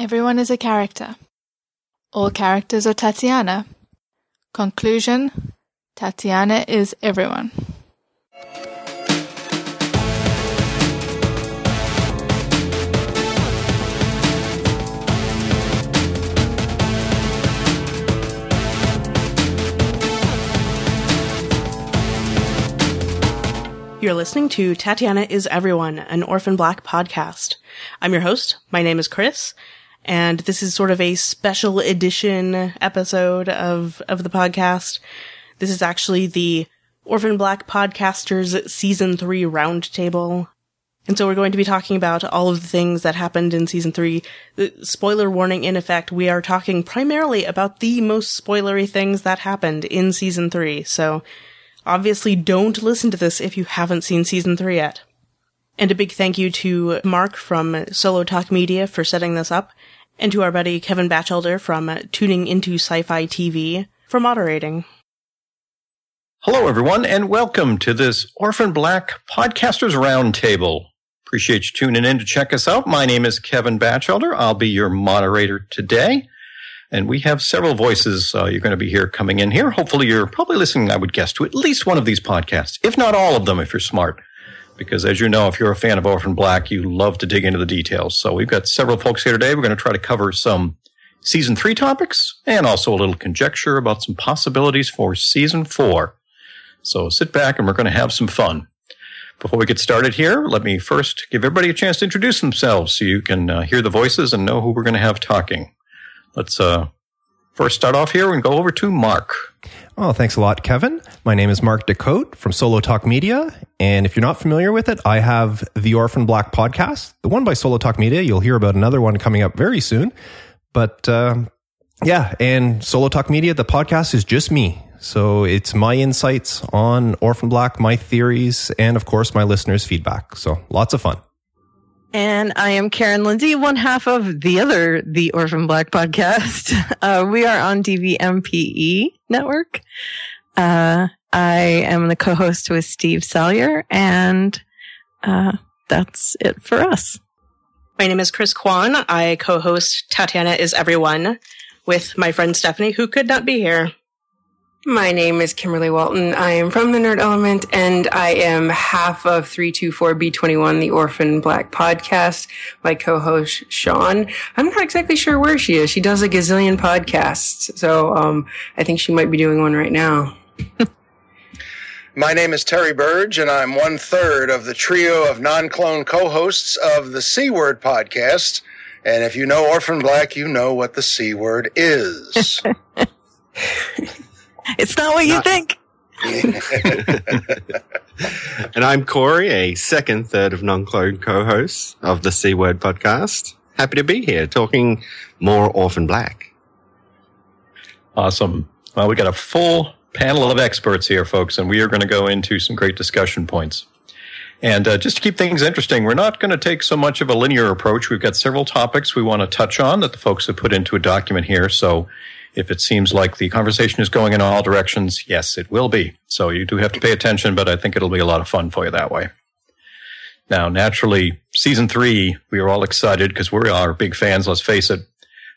Everyone is a character. All characters are Tatiana. Conclusion Tatiana is everyone. You're listening to Tatiana is Everyone, an Orphan Black podcast. I'm your host. My name is Kris, and this is sort of a special edition episode of, of the podcast. This is actually the Orphan Black Podcasters Season 3 Roundtable. And so we're going to be talking about all of the things that happened in Season 3. The spoiler warning in effect, we are talking primarily about the most spoilery things that happened in Season 3. So Obviously, don't listen to this if you haven't seen season three yet. And a big thank you to Mark from Solo Talk Media for setting this up, and to our buddy Kevin Bachelder from Tuning Into Sci-Fi TV for moderating. Hello, everyone, and welcome to this Orphan Black Podcasters Roundtable. Appreciate you tuning in to check us out. My name is Kevin Bachelder. I'll be your moderator today. And we have several voices uh, you're going to be here coming in here. Hopefully, you're probably listening, I would guess, to at least one of these podcasts, if not all of them, if you're smart. Because as you know, if you're a fan of Orphan Black, you love to dig into the details. So we've got several folks here today. We're going to try to cover some season three topics and also a little conjecture about some possibilities for season four. So sit back and we're going to have some fun. Before we get started here, let me first give everybody a chance to introduce themselves so you can uh, hear the voices and know who we're going to have talking. Let's uh, first start off here and go over to Mark. Oh, thanks a lot, Kevin. My name is Mark Decote from Solo Talk Media. And if you're not familiar with it, I have the Orphan Black podcast, the one by Solo Talk Media. You'll hear about another one coming up very soon. But uh, yeah, and Solo Talk Media, the podcast is just me. So it's my insights on Orphan Black, my theories, and of course, my listeners' feedback. So lots of fun. And I am Karen Lindsay, one half of the other The Orphan Black podcast. Uh, we are on DVMPE network. Uh, I am the co-host with Steve Salyer and, uh, that's it for us. My name is Kris Kwan. I co-host Tatiana is Everyone with my friend Stephanie, who could not be here. My name is Kimberly Walton. I am from the Nerd Element and I am half of 324B21, the Orphan Black podcast. My co-host Sean. I'm not exactly sure where she is. She does a gazillion podcasts. So, um, I think she might be doing one right now. My name is Terry Burge, and I'm one third of the trio of non clone co hosts of the C Word podcast. And if you know Orphan Black, you know what the C word is. It's not what you think. and I'm Corey, a second third of non-clone co-hosts of the C Word podcast. Happy to be here talking more Orphan Black. Awesome. Well, we got a full panel of experts here, folks, and we are going to go into some great discussion points. And uh, just to keep things interesting, we're not going to take so much of a linear approach. We've got several topics we want to touch on that the folks have put into a document here. So if it seems like the conversation is going in all directions, yes, it will be. So you do have to pay attention, but I think it'll be a lot of fun for you that way. Now, naturally, season three, we are all excited because we are big fans, let's face it.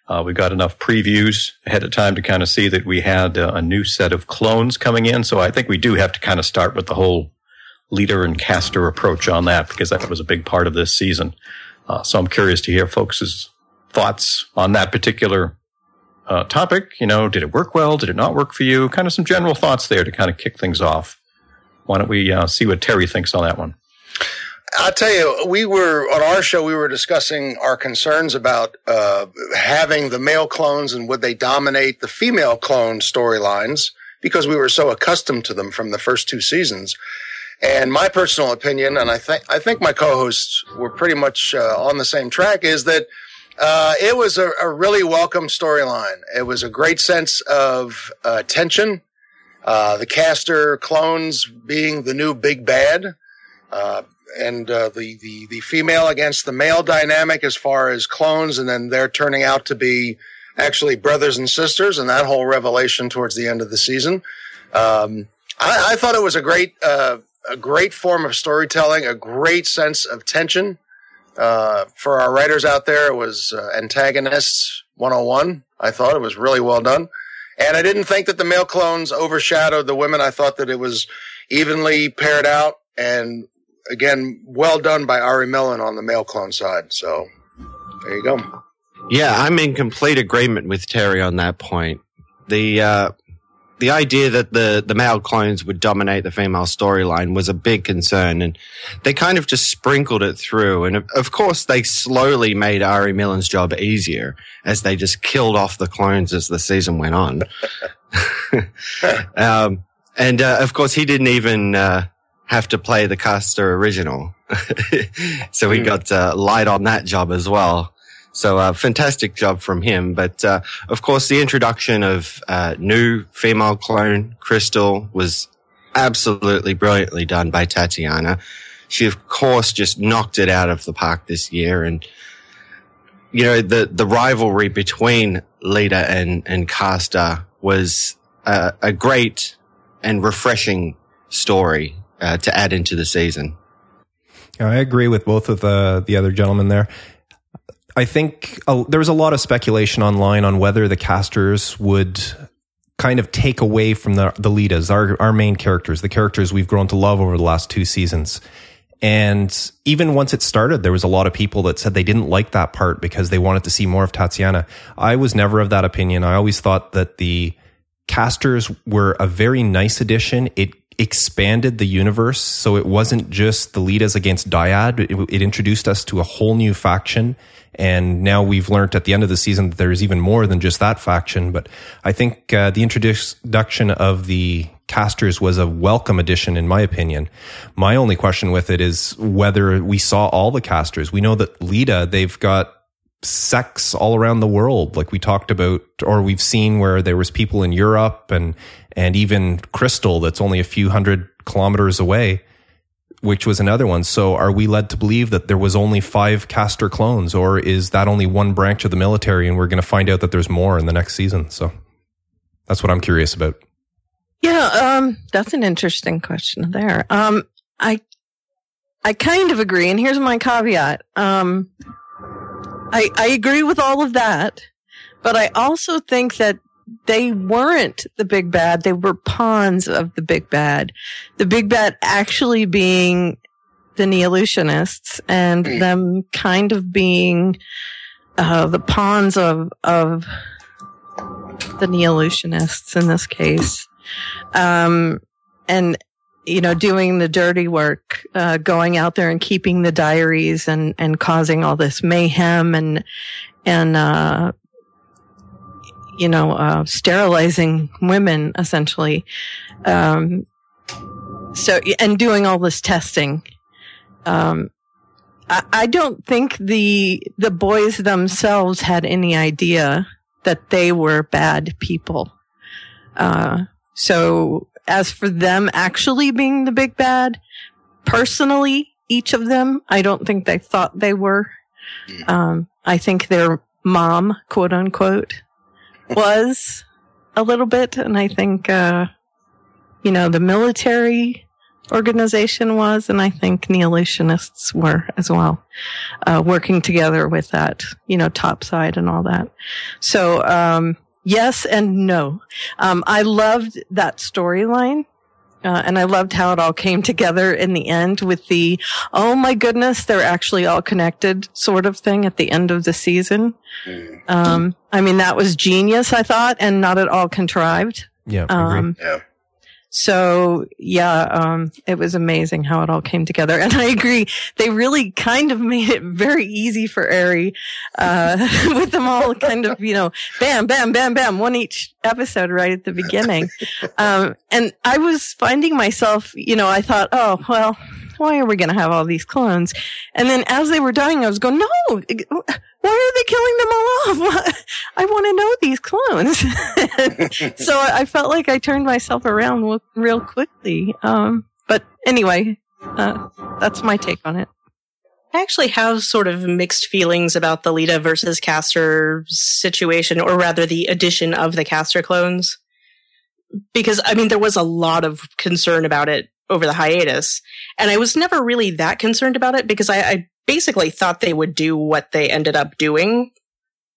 Uh, we got enough previews ahead of time to kind of see that we had uh, a new set of clones coming in. So I think we do have to kind of start with the whole Leda and Castor approach on that because that was a big part of this season. Uh, so I'm curious to hear folks' thoughts on that particular uh, topic. You know, did it work well? Did it not work for you? Kind of some general thoughts there to kind of kick things off. Why don't we uh, see what Terry thinks on that one? I'll tell you, we were on our show. We were discussing our concerns about uh, having the male clones and would they dominate the female clone storylines because we were so accustomed to them from the first two seasons. And my personal opinion, and I think I think my co-hosts were pretty much uh, on the same track, is that uh, it was a, a really welcome storyline. It was a great sense of uh, tension. Uh, the Castor clones being the new big bad, uh, and uh, the, the the female against the male dynamic as far as clones, and then they're turning out to be actually brothers and sisters, and that whole revelation towards the end of the season. Um, I, I, thought it was a great uh, a great form of storytelling, a great sense of tension Uh, for our writers out there, it was uh, Antagonists 101. I thought it was really well done. And I didn't think that the male clones overshadowed the women. I thought that it was evenly paired out and again, well done by Ari Millen on the male clone side. So there you go. Yeah, I'm in complete agreement with Terry on that point. The uh, the idea that the the male clones would dominate the female storyline was a big concern, and they kind of just sprinkled it through. And of, of course, they slowly made Ari Millen's job easier as they just killed off the clones as the season went on. um, and uh, of course, he didn't even uh, have to play the Castor original, so he Hmm. got uh, light on that job as well. So uh, fantastic job from him. But uh, of course, the introduction of uh, new female clone Crystal was absolutely brilliantly done by Tatiana. She, of course, just knocked it out of the park this year, and you know the the rivalry between Leda and and Castor was uh, a great and refreshing story uh, to add into the season. I agree with both of the the other gentlemen there. I think there was a lot of speculation online on whether the Castors would kind of take away from the the Ledas, our our main characters, the characters we've grown to love over the last two seasons. And even once it started, there was a lot of people that said they didn't like that part because they wanted to see more of Tatiana. I was never of that opinion. I always thought that the Castors were a very nice addition. It expanded the universe, so it wasn't just the Ledas against Dyad. It, it introduced us to a whole new faction, and now we've learned at the end of the season that there's even more than just that faction. But I think uh, the introduction of the Castors was a welcome addition, in my opinion. My only question with it is whether we saw all the Castors. We know that Leda, they've got sex all around the world. Like we talked about or we've seen where there was people in Europe and and even Crystal that's only a few hundred kilometers away which was another one. So are we led to believe that there was only 5 Castor clones or is that only one branch of the military? And we're going to find out that there's more in the next season. So that's what I'm curious about. Yeah, um, that's an interesting question there. Um, I, I kind of agree, and here's my caveat. Um, I, I agree with all of that, but I also think that they weren't the big bad. They were pawns of the big bad. The big bad actually being the Neolutionists and them kind of being, uh, the pawns of, of the Neolutionists in this case um, and you know doing the dirty work uh, going out there and keeping the diaries and and causing all this mayhem and and uh, you know uh, sterilizing women essentially. Um, so and doing all this testing. Um, I, I don't think the the boys themselves had any idea that they were bad people. Uh, so as for them actually being the big bad, personally, each of them, I don't think they thought they were. Um, I think their mom, quote unquote, was a little bit, and I think, uh, you know, the military organization was, and I think neolutionists were as well, uh, working together with that, you know, top side and all that. So, um, yes and no. Um, I loved that storyline. Uh, and I loved how it all came together in the end with the, oh my goodness, they're actually all connected sort of thing at the end of the season. Mm. Um, I mean, that was genius, I thought, and not at all contrived. yeah Um, Yeah. So yeah, um, it was amazing how it all came together. And I agree. They really kind of made it very easy for Ari, uh, with them all kind of, you know, bam, bam, bam, bam, one each episode right at the beginning. Um, and I was finding myself, you know, I thought, oh, well, why are we going to have all these clones? And then as they were dying, I was going, no, why are they killing them all off? I want to know these clones. so I felt like I turned myself around real quickly. Um, but anyway, uh, that's my take on it. I actually have sort of mixed feelings about the Leda versus Castor situation, or rather the addition of the Castor clones. Because, I mean, there was a lot of concern about it over the hiatus. And I was never really that concerned about it because I, I basically thought they would do what they ended up doing,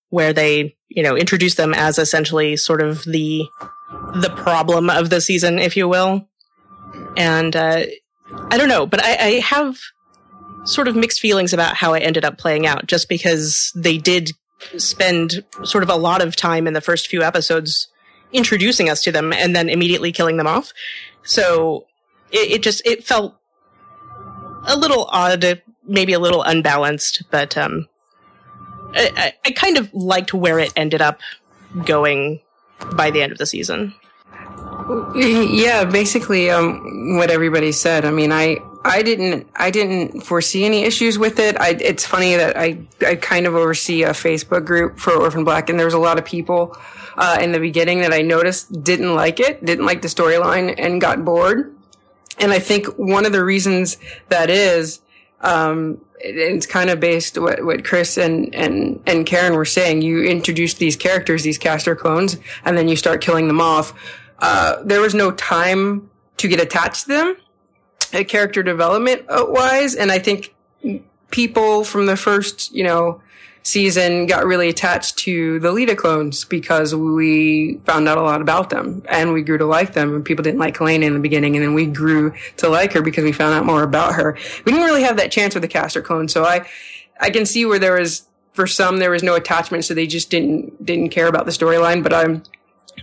where they, you know, introduced them as essentially sort of the the problem of the season, if you will. And uh, I don't know, but I, I have sort of mixed feelings about how it ended up playing out, just because they did spend sort of a lot of time in the first few episodes introducing us to them and then immediately killing them off. So it, it just it felt a little odd, maybe a little unbalanced, but um, I, I, kind of liked where it ended up going by the end of the season. Yeah, basically, um, what everybody said. I mean, I, I didn't, I didn't foresee any issues with it. I, it's funny that I, I kind of oversee a Facebook group for Orphan Black, and there was a lot of people uh, in the beginning that I noticed didn't like it, didn't like the storyline, and got bored. And I think one of the reasons that is, um, it, it's kind of based what, what Kris and, and, and Karen were saying. You introduce these characters, these Castor clones, and then you start killing them off. Uh, there was no time to get attached to them, uh, character development wise. And I think people from the first, you know, season got really attached to the Leda clones because we found out a lot about them and we grew to like them. And people didn't like Helena in the beginning, and then we grew to like her because we found out more about her. We didn't really have that chance with the Castor clone, so I I can see where there was for some there was no attachment, so they just didn't didn't care about the storyline. But I'm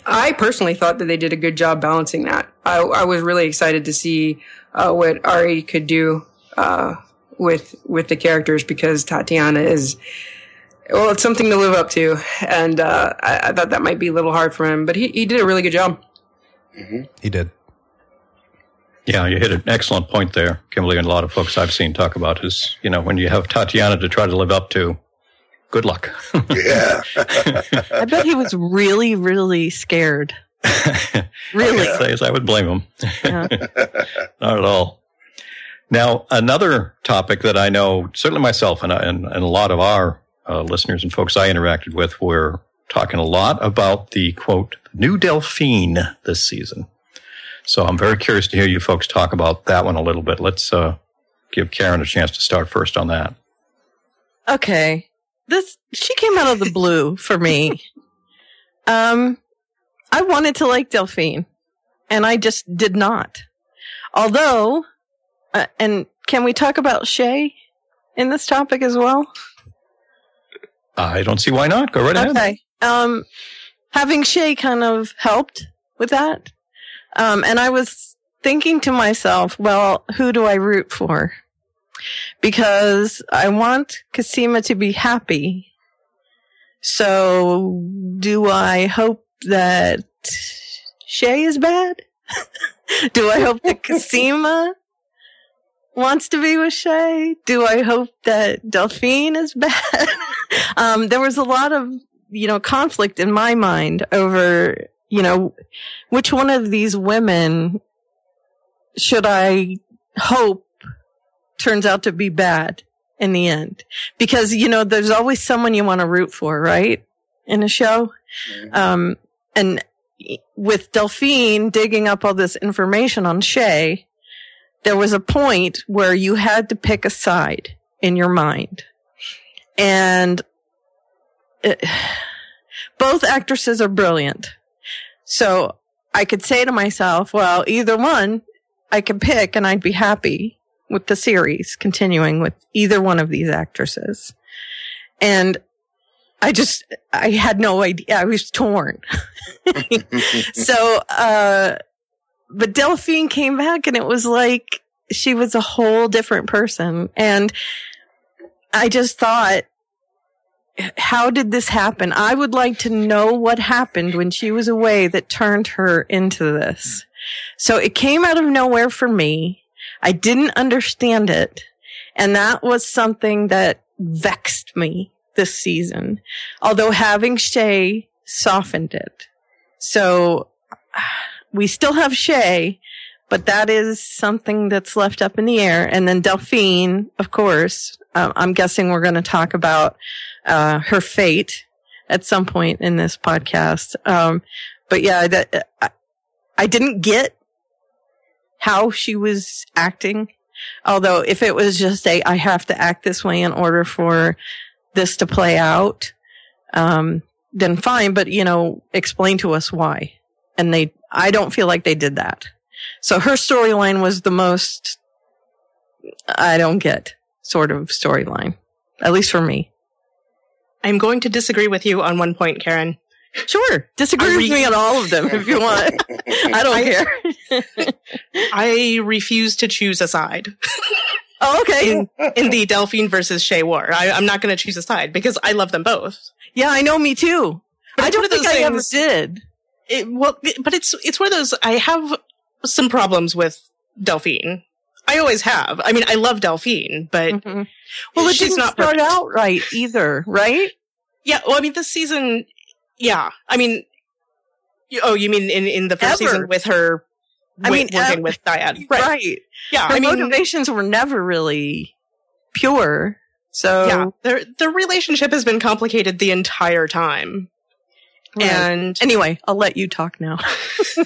I personally thought that they did a good job balancing that. I, I was really excited to see uh, what Ari could do uh, with with the characters because Tatiana is well, it's something to live up to, and uh, I, I, thought that might be a little hard for him, but he, he did a really good job. Mm-hmm. He did. Yeah, you hit an excellent point there, Kimberly, and a lot of folks I've seen talk about is, you know, when you have Tatiana to try to live up to, good luck. yeah. I bet he was really, really scared. really? I say is I would blame him. Yeah. Not at all. Now, another topic that I know, certainly myself and, and, and a lot of our uh, listeners and folks I interacted with were talking a lot about the quote, new Delphine this season. So I'm very curious to hear you folks talk about that one a little bit. Let's uh, give Karen a chance to start first on that. Okay. This, she came out of the blue for me. Um, I wanted to like Delphine and I just did not. Although, uh, and can we talk about Shay in this topic as well? I don't see why not. Go right ahead. Okay. Um, having Shay kind of helped with that. Um, and I was thinking to myself, well, who do I root for? Because I want Cosima to be happy. So do I hope that Shay is bad? do I hope that Cosima wants to be with Shay? Do I hope that Delphine is bad? um, there was a lot of, you know, conflict in my mind over, you know, which one of these women should I hope turns out to be bad in the end? Because, you know, there's always someone you want to root for, right? In a show. Mm-hmm. Um, and with Delphine digging up all this information on Shay, there was a point where you had to pick a side in your mind. And it, both actresses are brilliant. So I could say to myself, well, either one I could pick and I'd be happy with the series continuing with either one of these actresses. And I just, I had no idea. I was torn. so, uh, but Delphine came back and it was like she was a whole different person. And I just thought, how did this happen? I would like to know what happened when she was away that turned her into this. So it came out of nowhere for me. I didn't understand it. And that was something that vexed me this season. Although having Shay softened it. So we still have Shay, but that is something that's left up in the air. And then Delphine, of course, uh, I'm guessing we're going to talk about uh, her fate at some point in this podcast. Um, but yeah, that I, I didn't get how she was acting. Although if it was just a, I have to act this way in order for this to play out, um, then fine, but you know, explain to us why. And they, I don't feel like they did that. So her storyline was the most, I don't get sort of storyline, at least for me. I'm going to disagree with you on one point, Karen. Sure. Disagree I with me on all of them if you want. I don't I- care. I refuse to choose a side oh, okay. in, in the Delphine versus Shay war. I, I'm not going to choose a side because I love them both. Yeah, I know, me too. But I don't think those I ever did. It, well, it- but it's it's one of those. I have some problems with Delphine. I always have. I mean, I love Delphine, but Mhm. Well, it she's didn't not start perfect. out right either, right? Yeah, well, I mean, this season, yeah. I mean, you- oh, you mean in in the first Ever. season with her? I mean, working with Dyad, right? Right. Yeah, Her I mean, motivations were never really pure. So, yeah, their the relationship has been complicated the entire time, Right. and anyway, I'll let you talk now.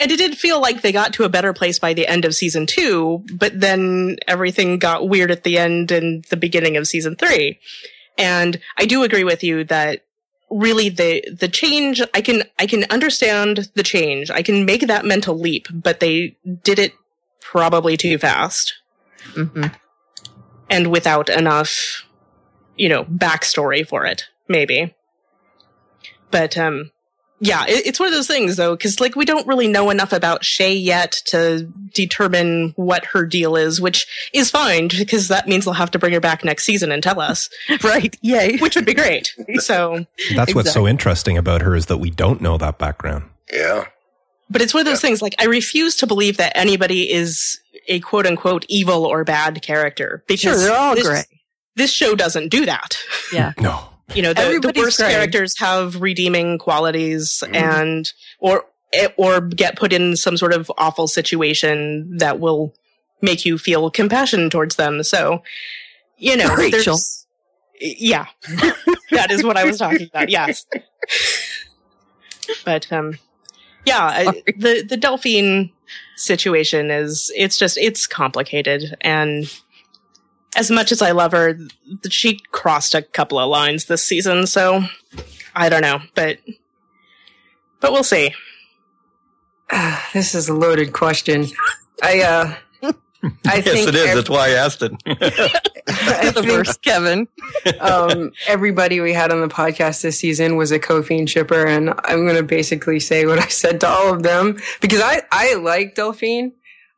and it did feel like they got to a better place by the end of season two, but then everything got weird at the end and the beginning of season three. And I do agree with you that really the the change I can I can understand the change. I can make that mental leap, but they did it probably too fast hmm and without enough, you know, backstory for it, maybe. But um yeah, it, it's one of those things though, because like we don't really know enough about Shay yet to determine what her deal is, which is fine because that means they'll have to bring her back next season and tell us, Right. Yay. which would be great. So, That's what's so interesting about her is that we don't know that background. Yeah. but it's one of those things like I refuse to believe that anybody is a quote unquote evil or bad character because Sure, they're all this, gray. this show doesn't do that. Yeah. No. You know the, the worst gray. characters have redeeming qualities Mhm. and or or get put in some sort of awful situation that will make you feel compassion towards them so you know Rachel. yeah that is what i was talking about yes but um yeah I- the the delphine situation is it's just it's complicated and as much as I love her, she crossed a couple of lines this season, so I don't know, but but we'll see. This is a loaded question. I uh I yes, think it is. ev- That's why I asked it. I the think, first Kevin. um, everybody we had on the podcast this season was a Cophine shipper, and I'm going to basically say what I said to all of them because I I like Delphine.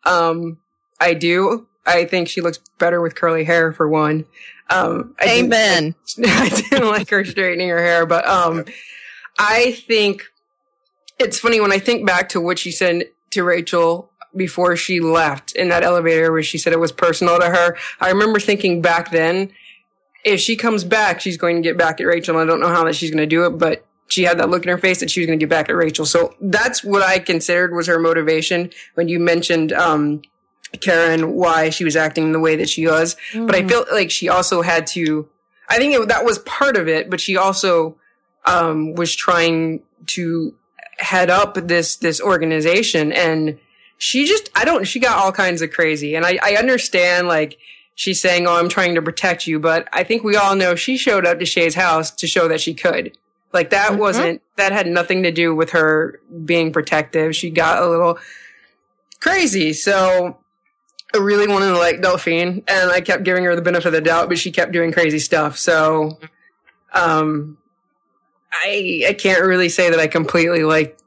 Um, I do. I think she looks better with curly hair for one. Um, I didn't- Amen. I didn't like her straightening her hair, but um, I think it's funny when I think back to what she said to Rachel before she left in that elevator where she said it was personal to her. I remember thinking back then, if she comes back, she's going to get back at Rachel. I don't know how that she's going to do it, but she had that look in her face that she was going to get back at Rachel. So that's what I considered was her motivation when you mentioned, um, Karen, why she was acting the way that she was but I feel like she also had to. I think it, that was part of it, but she also um, was trying to head up this this organization, and she just I don't. She got all kinds of crazy, and I, I understand like she's saying, "Oh, I'm trying to protect you," but I think we all know she showed up to Shay's house to show that she could. Like that Mhm. wasn't that had nothing to do with her being protective. She got a little crazy, so I really wanted to like Delphine, and I kept giving her the benefit of the doubt, but she kept doing crazy stuff. So, um, I I can't really say that I completely liked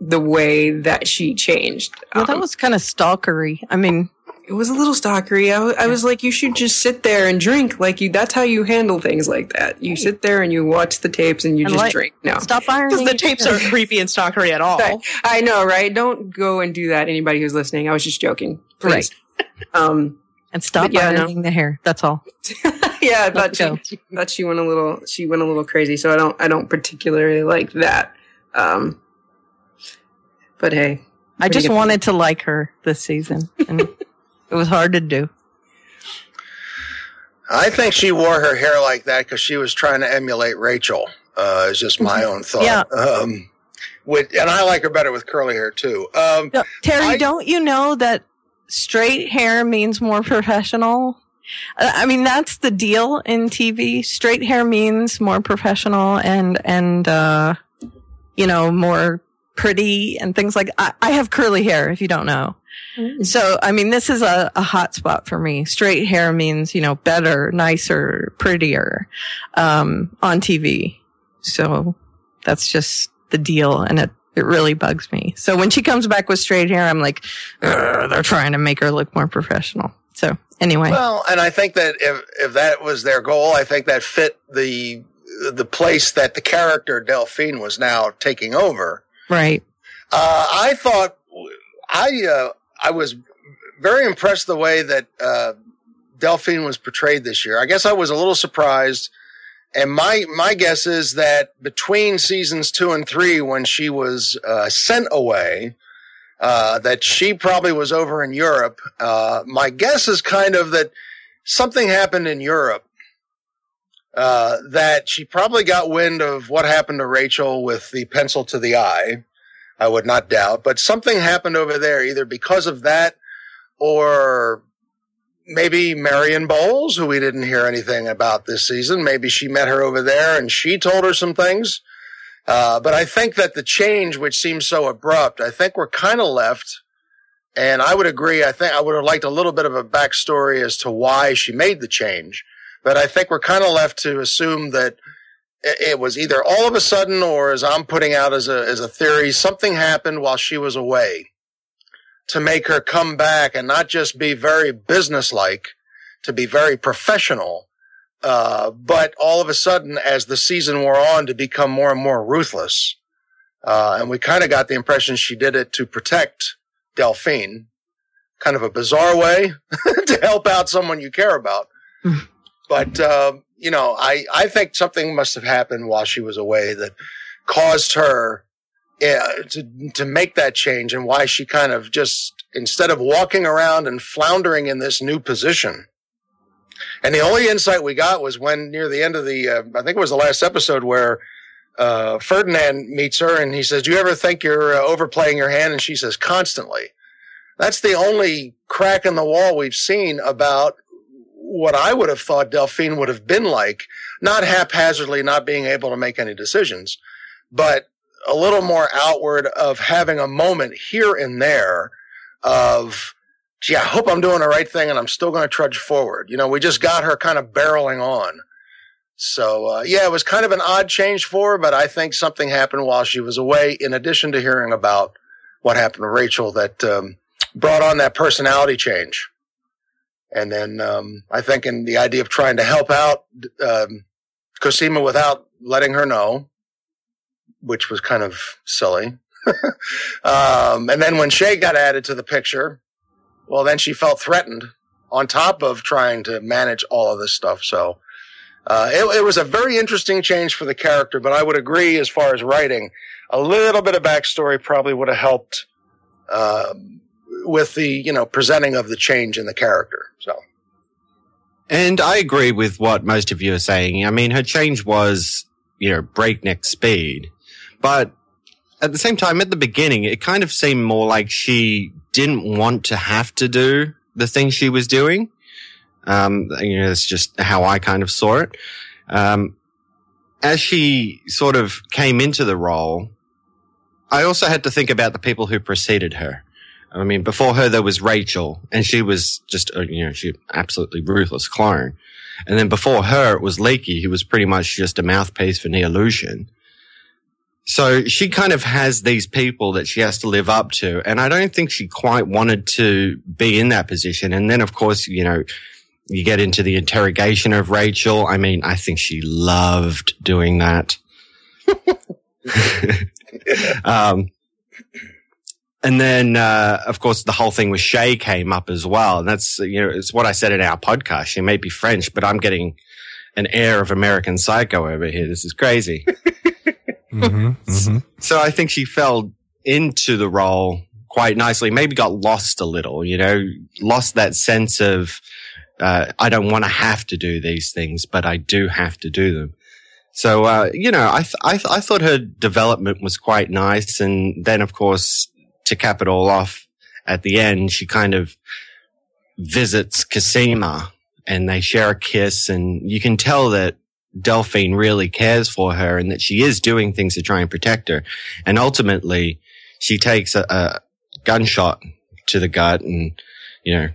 the way that she changed. Well, that Um, was kind of stalkery. I mean, it was a little stalkery. I, w- I was like, you should just sit there and drink. Like you, that's how you handle things like that. You sit there and you watch the tapes and you And just like- drink. No, stop ironing. Because the tapes aren't creepy and stalkery at all. Right. I know, right? Don't go and do that. Anybody who's listening, I was just joking. Please. Um, and stop But yeah, no. the hair. That's all. yeah, I thought Let's she, go. thought she went a little she went a little crazy so i don't i don't particularly like that um but hey I just you- wanted to like her this season, and it was hard to do. I think she wore her hair like that because she was trying to emulate Rachel. Uh, it's just my own thought. Yeah. Um, with, and I like her better with curly hair too. Um, No, Terry, I- don't you know that straight hair means more professional. Uh, I mean, that's the deal in TV. Straight hair means more professional and, and, uh, you know, more pretty and things like, I, I have curly hair if you don't know. So, I mean, this is a, a hot spot for me. Straight hair means, you know, better, nicer, prettier, um, on TV. So that's just the deal. And it, it really bugs me. So when she comes back with straight hair, I'm like, they're trying to make her look more professional. So anyway. Well, and I think that if, if that was their goal, I think that fit the, the place that the character Delphine was now taking over. Right. Uh, I thought, I, uh, I was very impressed the way that uh, Delphine was portrayed this year. I guess I was a little surprised, and my my guess is that between seasons two and three, when she was uh, sent away, uh, that she probably was over in Europe. Uh, my guess is kind of that something happened in Europe. Uh, that she probably got wind of what happened to Rachel with the pencil to the eye, I would not doubt. But something happened over there, either because of that or maybe Marion Bowles, who we didn't hear anything about this season. Maybe she met her over there and she told her some things. Uh, but I think that the change, which seems so abrupt, I think we're kind of left. And I would agree. I think I would have liked a little bit of a backstory as to why she made the change. But I think we're kind of left to assume that it was either all of a sudden or as I'm putting out as a, as a theory, something happened while she was away to make her come back and not just be very businesslike, to be very professional. Uh, but all of a sudden, as the season wore on, to become more and more ruthless. Uh, and we kind of got the impression she did it to protect Delphine, kind of a bizarre way to help out someone you care about. but, uh, you know, I, I think something must have happened while she was away that caused her uh, to, to make that change and why she kind of just, instead of walking around and floundering in this new position. And the only insight we got was when near the end of the, uh, I think it was the last episode where, uh, Ferdinand meets her and he says, do you ever think you're uh, overplaying your hand? And she says, constantly. That's the only crack in the wall we've seen about what I would have thought Delphine would have been like, not haphazardly, not being able to make any decisions, but a little more outward of having a moment here and there of, gee, I hope I'm doing the right thing and I'm still going to trudge forward. You know, we just got her kind of barreling on. So, uh, yeah, it was kind of an odd change for her, but I think something happened while she was away, in addition to hearing about what happened to Rachel that um, brought on that personality change. And then um, I think in the idea of trying to help out um, Cosima without letting her know, which was kind of silly. um, and then when Shay got added to the picture, well, then she felt threatened on top of trying to manage all of this stuff. So uh, it, it, was a very interesting change for the character, but I would agree as far as writing, a little bit of backstory probably would have helped uh, with the you know presenting of the change in the character. So. And I agree with what most of you are saying. I mean, her change was, you know, breakneck speed. But at the same time, at the beginning, it kind of seemed more like she didn't want to have to do the thing she was doing. Um, you know, it's just how I kind of saw it. Um, as she sort of came into the role, I also had to think about the people who preceded her. I mean, before her, there was Rachel and she was just, a, you know, she absolutely ruthless clone. And then before her, it was Leekie, who was pretty much just a mouthpiece for Neolution. So she kind of has these people that she has to live up to. And I don't think she quite wanted to be in that position. And then, of course, you know, you get into the interrogation of Rachel. I mean, I think she loved doing that. um, and then, uh, of course, the whole thing with Shay came up as well. And that's, you know, it's what I said in our podcast. She may be French, but I'm getting an air of American Psycho over here. This is crazy. mm-hmm, mm-hmm. So I think she fell into the role quite nicely. Maybe got lost a little, you know, lost that sense of, uh, I don't want to have to do these things, but I do have to do them. So, uh, you know, I, th- I, th- I thought her development was quite nice. And then, of course, to cap it all off, at the end, she kind of visits Cosima and they share a kiss and you can tell that Delphine really cares for her and that she is doing things to try and protect her. And ultimately she takes a, a gunshot to the gut and, you know,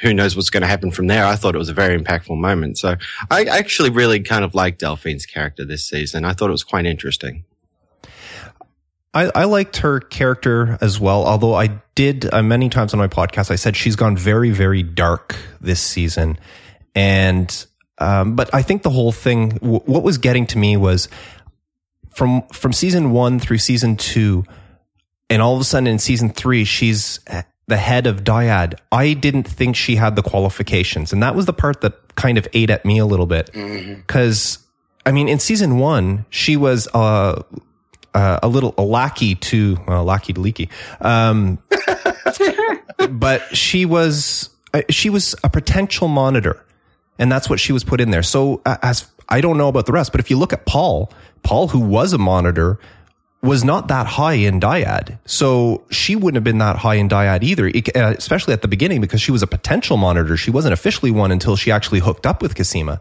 who knows what's going to happen from there. I thought it was a very impactful moment. So I actually really kind of liked Delphine's character this season. I thought it was quite interesting. I, I liked her character as well, although I did uh, many times on my podcast, I said she's gone very, very dark this season. And, um, but I think the whole thing, w- what was getting to me was from, from season one through season two, and all of a sudden in season three, she's the head of Dyad. I didn't think she had the qualifications. And that was the part that kind of ate at me a little bit. Cause I mean, in season one, she was, uh, uh, a little a lackey to well, lackey to Leekie. Um, but she was uh, she was a potential monitor, and that's what she was put in there. So as I don't know about the rest, but if you look at Paul, Paul who was a monitor was not that high in dyad. So she wouldn't have been that high in dyad either, uh, especially at the beginning because she was a potential monitor. She wasn't officially one until she actually hooked up with Cosima.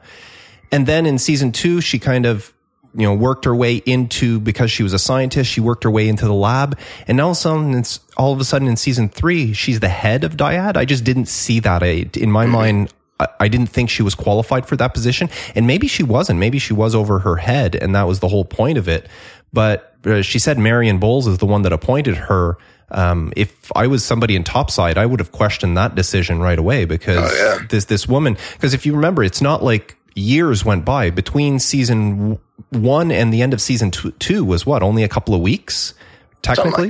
And then in season two, she kind of you know, worked her way into because she was a scientist. She worked her way into the lab, and all of a sudden, it's all of a sudden in season three, she's the head of Dyad. I just didn't see that. I, in my mind, I, didn't think she was qualified for that position, and maybe she wasn't. Maybe she was over her head, and that was the whole point of it. But uh, she said Marion Bowles is the one that appointed her. Um, if I was somebody in topside, I would have questioned that decision right away because Oh, yeah. this this woman. Because if you remember, it's not like years went by between season one and the end of season two, two was what only a couple of weeks technically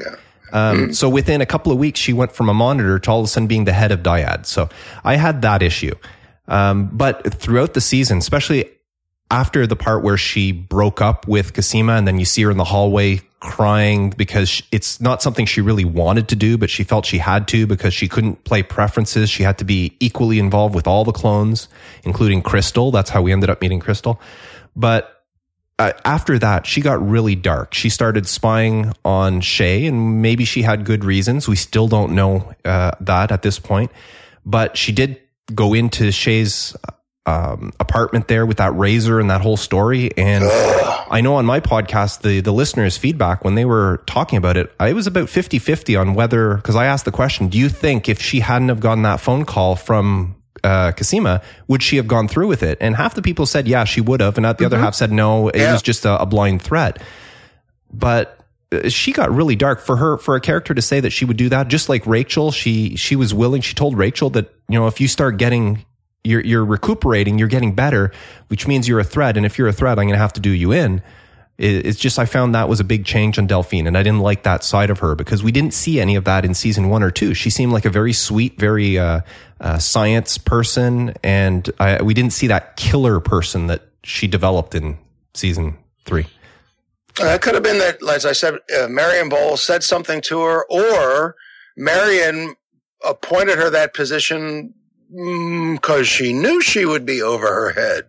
um, so within a couple of weeks she went from a monitor to all of a sudden being the head of dyad so i had that issue um, but throughout the season especially after the part where she broke up with Cosima and then you see her in the hallway crying because it's not something she really wanted to do, but she felt she had to because she couldn't play preferences. She had to be equally involved with all the clones, including Crystal. That's how we ended up meeting Crystal. But uh, after that, she got really dark. She started spying on Shay, and maybe she had good reasons. We still don't know uh, that at this point. But she did go into Shay's um, apartment there with that razor and that whole story. And I know on my podcast, the, the listeners' feedback when they were talking about it, I was about 50 50 on whether, because I asked the question, do you think if she hadn't have gotten that phone call from uh, Cosima, would she have gone through with it? And half the people said, yeah, she would have. And the other half said, no, it Yeah. was just a, a blind threat. But she got really dark for her for a character to say that she would do that. Just like Rachel she she was willing she told Rachel that you know if you start getting you're you're recuperating you're getting better which means you're a threat. And if you're a threat I'm going to have to do you in. It- it's just I found that was a big change on Delphine and I didn't like that side of her because we didn't see any of that in season 1 or 2 she seemed like a very sweet very uh, uh, science person and I, we didn't see that killer person that she developed in season 3 Uh, it could have been that, as I said, uh, Marion Bowles said something to her, or Marion appointed her that position because she knew she would be over her head.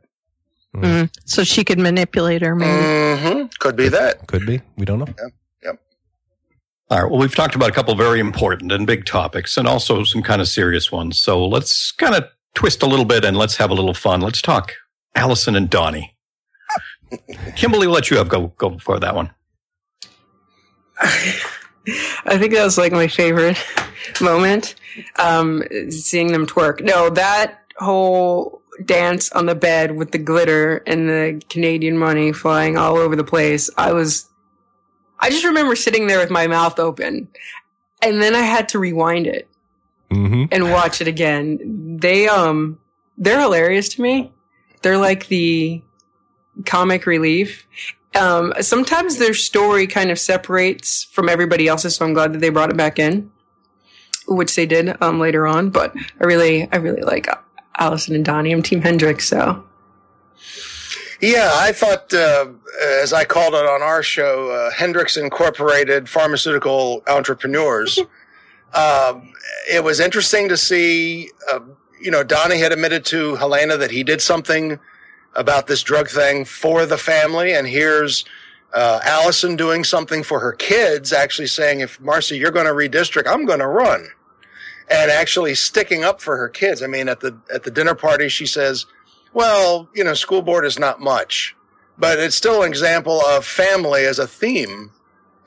Mm. So she could manipulate her, maybe. hmm Could be that. could be we don't know All right. Well, we've talked about a couple very important and big topics and also some kind of serious ones. So let's kind of twist a little bit and let's have a little fun. Let's talk Alison and Donnie. Kimberly, we'll let you have go, go before that one. I think that was like my favorite moment. Um, seeing them twerk. No, that whole dance on the bed with the glitter and the Canadian money flying all over the place. I was, I just remember sitting there with my mouth open and then I had to rewind it mm-hmm. and watch it again. They, um, they're hilarious to me. They're like the comic relief. Um, sometimes their story kind of separates from everybody else's, so I'm glad that they brought it back in, which they did, um, later on. But I really, I really like Alison and Donnie. I'm Team Hendrix, so. Yeah, I thought, uh, as I called it on our show, uh, Hendrix Incorporated Pharmaceutical Entrepreneurs. um, it was interesting to see, uh, you know, Donnie had admitted to Helena that he did something about this drug thing for the family, and here's uh, Alison doing something for her kids, actually saying, if Marci, you're going to redistrict, I'm going to run. And actually sticking up for her kids. I mean, at the, at the dinner party, she says, well, you know, school board is not much, but it's still an example of family as a theme.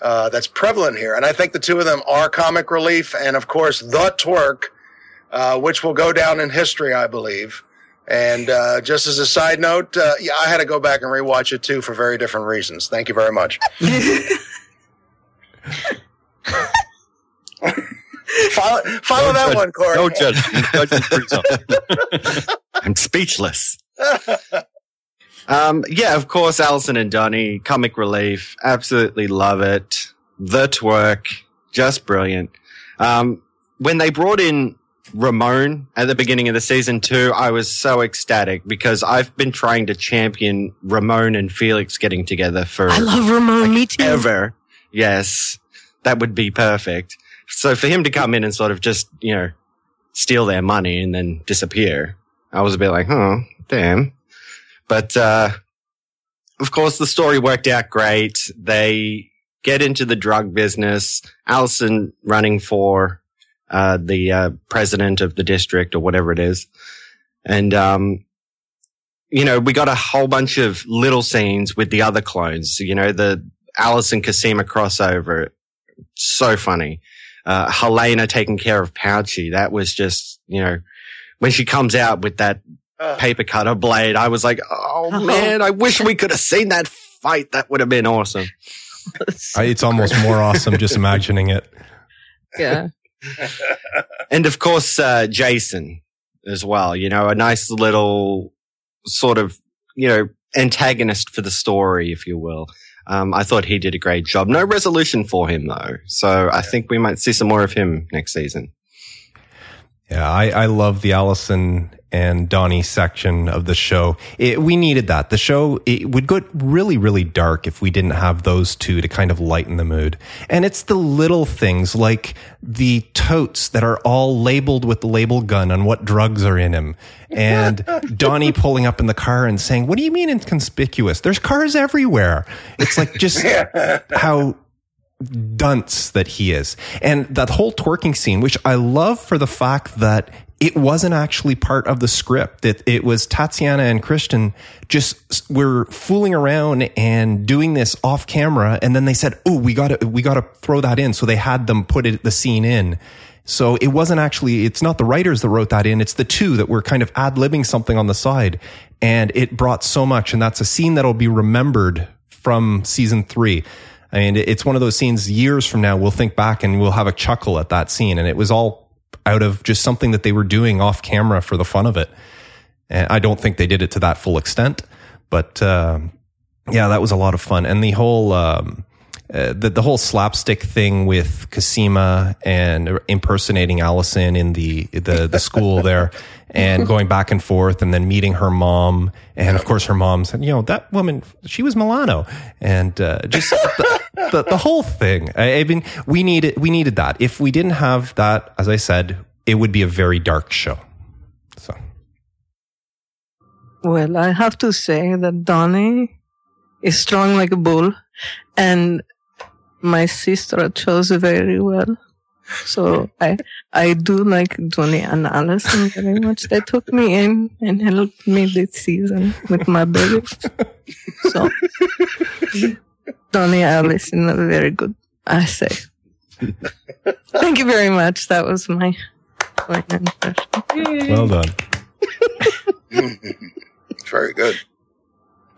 Uh, that's prevalent here. And I think the two of them are comic relief. And of course, the twerk, uh, which will go down in history, I believe. And uh, just as a side note, uh, yeah, I had to go back and rewatch it too for very different reasons. Thank you very much. follow follow that judge- one, Corey. No judgment. Judgment. I'm speechless. Um, yeah, of course, Alison and Donnie, comic relief. Absolutely love it. The twerk, just brilliant. Um, when they brought in Ramon at the beginning of the season two, I was so ecstatic because I've been trying to champion Ramon and Felix getting together for I love Ramon. Me too. ever. Yes, that would be perfect. So for him to come in and sort of just, you know, steal their money and then disappear, I was a bit like, oh, damn. But, uh, of course, the story worked out great. They get into the drug business. Alison running for, uh, the, uh, president of the district or whatever it is. And, um, you know, we got a whole bunch of little scenes with the other clones, you know, the Alice and Cosima crossover. So funny. Uh, Helena taking care of Pouchy. That was just, you know, when she comes out with that Uh, paper cutter blade, I was like, oh man, I wish we could have seen that fight. That would have been awesome. It's almost more awesome just imagining it. yeah. And of course, uh, Jason as well, you know, a nice little sort of, you know, antagonist for the story, if you will. Um, I thought he did a great job. No resolution for him though. So I think we might see some more of him next season. Yeah, I, I love the Alison and Donnie section of the show. It, we needed that. The show it would get really, really dark if we didn't have those two to kind of lighten the mood. And it's the little things like the totes that are all labeled with the label gun on what drugs are in them. And Donnie pulling up in the car and saying, What do you mean inconspicuous? There's cars everywhere. It's like just how dunce that he is. And that whole twerking scene, which I love for the fact that it wasn't actually part of the script. It, it was Tatiana and Christian just were fooling around and doing this off camera. And then they said, Oh, we gotta, we gotta throw that in. So they had them put it, the scene in. So it wasn't actually, it's not the writers that wrote that in. It's the two that were kind of ad libbing something on the side. And it brought so much. And that's a scene that'll be remembered from season three. I mean, it's one of those scenes years from now, we'll think back and we'll have a chuckle at that scene. And it was all out of just something that they were doing off camera for the fun of it. And I don't think they did it to that full extent, but, um, yeah, that was a lot of fun. And the whole, um, uh, the, the whole slapstick thing with Cosima and impersonating Alison in the, the, the school there and going back and forth and then meeting her mom. And of course, her mom said, you know, that woman, she was Milano. And, uh, just the, the, the whole thing. I, I mean, we needed, we needed that. If we didn't have that, as I said, it would be a very dark show. So. Well, I have to say that Donnie is strong like a bull, and my sister chose very well. So I I do like Donnie and Alison very much. They took me in and helped me this season with my baby. So Donnie and Alison are very good. essay. Thank you very much. That was my my impression. Well done. Very good.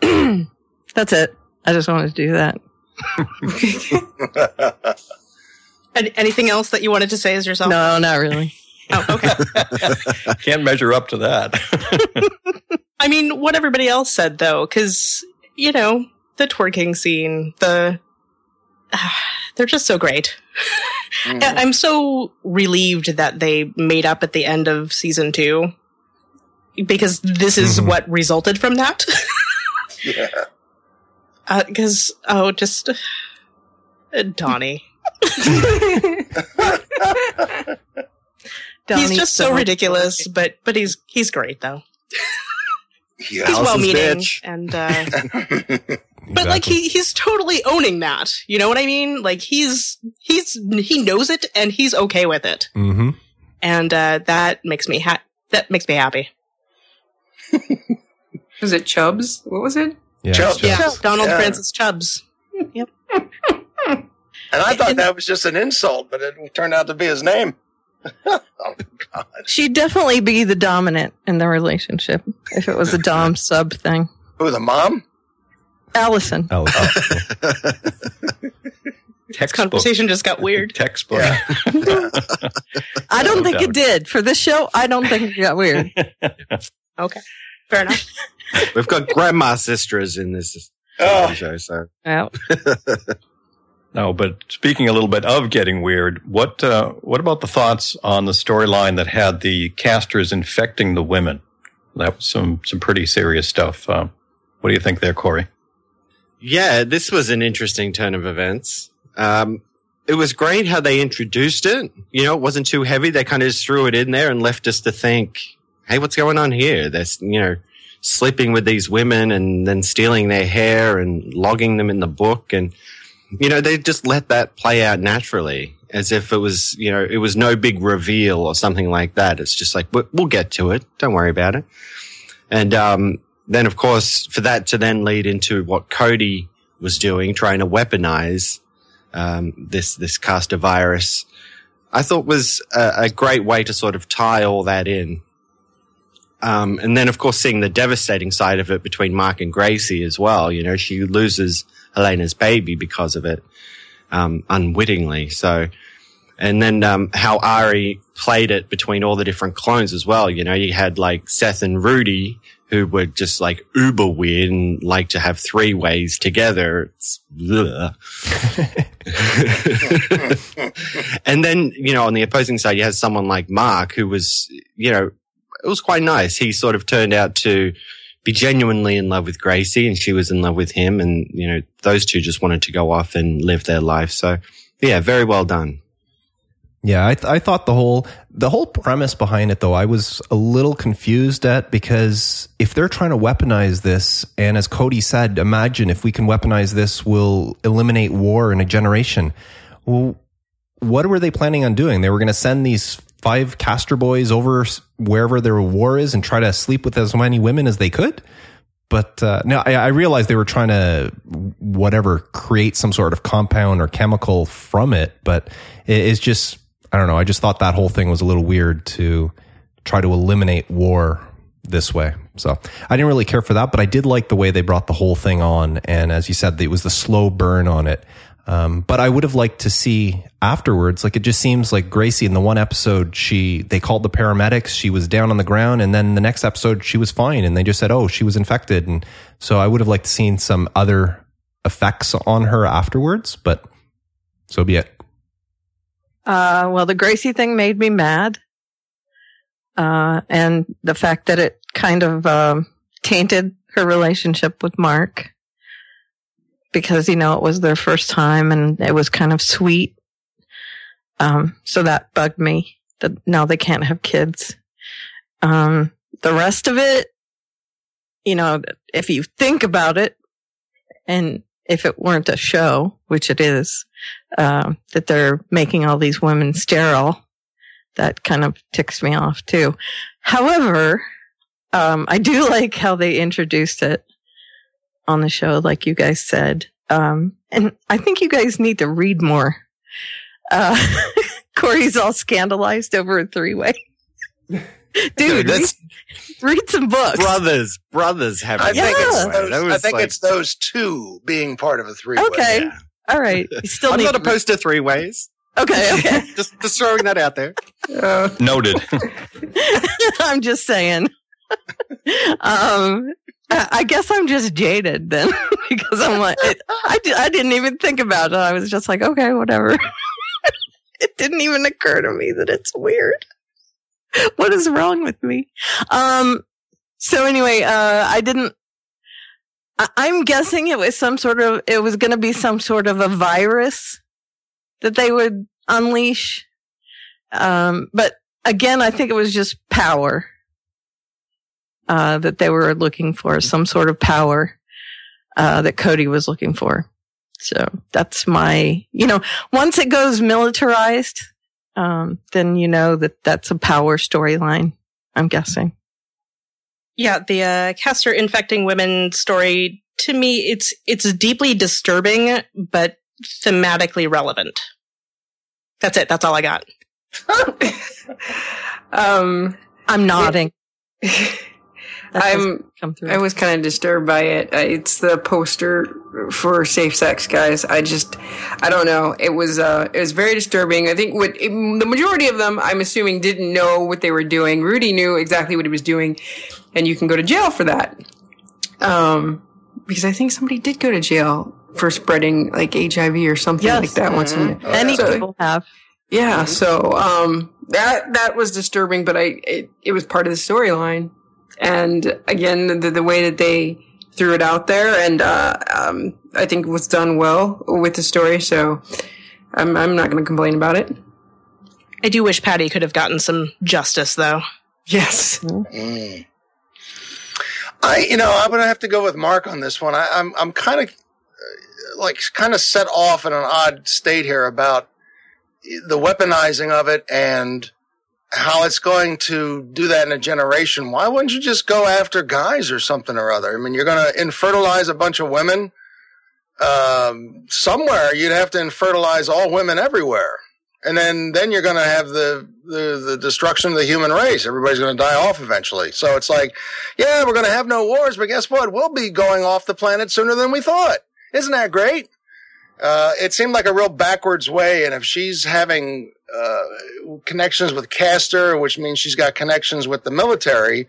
That's it. I just wanted to do that. Any, anything else that you wanted to say as yourself? No, not really. Oh, okay. Can't measure up to that. I mean, what everybody else said though, because you know the twerking scene, the they're just so great. I- I'm so relieved that they made up at the end of season two because this is Mhm. what resulted from that. yeah. Because oh, just uh, Donnie. Donnie he's just so much ridiculous, but but he's he's great though. Yeah. He's well meaning and uh, But like he he's totally owning that. You know what I mean? Like he's he's he knows it and he's okay with it. hmm And uh that makes me ha- that makes me happy. Was it Chubbs? What was it? Yeah, Chubb. it's just- Yeah, Donald Yeah. Francis Chubbs. Yep. and I thought that was just an insult, but it turned out to be his name. oh God! She'd definitely be the dominant in the relationship if it was a dom sub thing. Who the mom? Alison. Oh, This conversation just got weird. Textbook. Yeah. I don't No think doubt. it did. For this show, I don't think it got weird. Okay. Fair enough. We've got grandma sisters in this Oh, show, so Well, No, but speaking a little bit of getting weird, what uh, what about the thoughts on the storyline that had the Castors infecting the women? That was some some pretty serious stuff. Uh, what do you think there, Corey? Yeah, this was an interesting turn of events. Um, it was great how they introduced it. You know, it wasn't too heavy. They kind of just threw it in there and left us to think, "Hey, what's going on here?" There's, you know, sleeping with these women and then stealing their hair and logging them in the book, and you know, they just let that play out naturally, as if it was, you know, it was no big reveal or something like that. It's just like we'll get to it. Don't worry about it. And um, then, of course, for that to then lead into what Coady was doing, trying to weaponize um, this this Castor virus, I thought was a, a great way to sort of tie all that in. Um, and then, of course, seeing the devastating side of it between Mark and Gracie as well. You know, she loses Helena's baby because of it, um, unwittingly. So, and then um, how Ari played it between all the different clones as well. You know, you had like Seth and Rudy who were just like uber weird and like to have three ways together. And then, you know, on the opposing side, you had someone like Mark who was, you know, it was quite nice. He sort of turned out to be genuinely in love with Gracie and she was in love with him. And, you know, those two just wanted to go off and live their life. So yeah, very well done. Yeah, I, th- I thought the whole the whole premise behind it though I was a little confused at because if they're trying to weaponize this, and as Coady said, imagine if we can weaponize this, we'll eliminate war in a generation. Well, what were they planning on doing? They were going to send these five Castor boys over wherever their war is and try to sleep with as many women as they could. But uh, no, I, I realized they were trying to whatever create some sort of compound or chemical from it. But it, it's just I don't know. I just thought that whole thing was a little weird to try to eliminate war this way. So I didn't really care for that, but I did like the way they brought the whole thing on. And as you said, it was the slow burn on it. Um, but I would have liked to see afterwards. Like it just seems like Gracie in the one episode, she they called the paramedics. She was down on the ground, and then the next episode she was fine, and they just said, "Oh, she was infected." And so I would have liked to seen some other effects on her afterwards. But so be it. Uh, well, the Gracie thing made me mad. Uh, and the fact that it kind of, um, tainted her relationship with Mark because, you know, it was their first time and it was kind of sweet. Um, so that bugged me that now they can't have kids. Um, the rest of it, you know, if you think about it and if it weren't a show, which it is, um, that they're making all these women sterile. That kind of ticks me off too. However, um, I do like how they introduced it on the show, like you guys said. Um, and I think you guys need to read more. Uh, Corey's all scandalized over a three way. Dude, that's read, read some books. brothers. Brothers have. I it think that it's those, That I think like- it's those two being part of a three. Okay. Yeah. All right. You still I'm need not to opposed to three ways. Okay. Okay. just just throwing that out there. Noted. I'm just saying. um, I I guess I'm just jaded then because I'm like, it, I, I didn't even think about it. I was just like, okay, whatever. it didn't even occur to me that it's weird. What is wrong with me? Um, so anyway, uh, I didn't, I- I'm guessing it was some sort of, it was going to be some sort of a virus that they would unleash. Um, but again, I think it was just power uh, that they were looking for, some sort of power. uh, that Coady was looking for. So that's my, you know, once it goes militarized, um, then you know that that's a power storyline. I'm guessing. Yeah, the uh, Castor infecting women story to me, it's it's deeply disturbing, but thematically relevant. That's it. That's all I got. um, I'm nodding. That I'm. come through. I was kind of disturbed by it. It's the poster for safe sex, guys. I just, I don't know. It was, uh, it was very disturbing. I think what it, the majority of them, I'm assuming, didn't know what they were doing. Rudy knew exactly what he was doing, and you can go to jail for that. Um, because I think somebody did go to jail for spreading like HIV or something Yes. like that once. in- Many So- people have. yeah, so um, that that was disturbing, but I it, it was part of the storyline, and again the, the way that they threw it out there, and uh, um, I think was done well with the story. So I'm I'm not going to complain about it. I do wish Patty could have gotten some justice, though. Yes, Mm. I, you know, I'm gonna have to go with Mark on this one. I, I'm, I'm kind of, like, kind of set off in an odd state here about the weaponizing of it and how it's going to do that in a generation. Why wouldn't you just go after guys or something or other? I mean, you're gonna infertilize a bunch of women. Um, somewhere you'd have to infertilize all women everywhere and then then you're going to have the, the the destruction of the human race. Everybody's going to die off eventually. So it's like, yeah, we're going to have no wars, but guess what? We'll be going off the planet sooner than we thought. Isn't that great? Uh, it seemed like a real backwards way. And if she's having uh, connections with Castor, which means she's got connections with the military,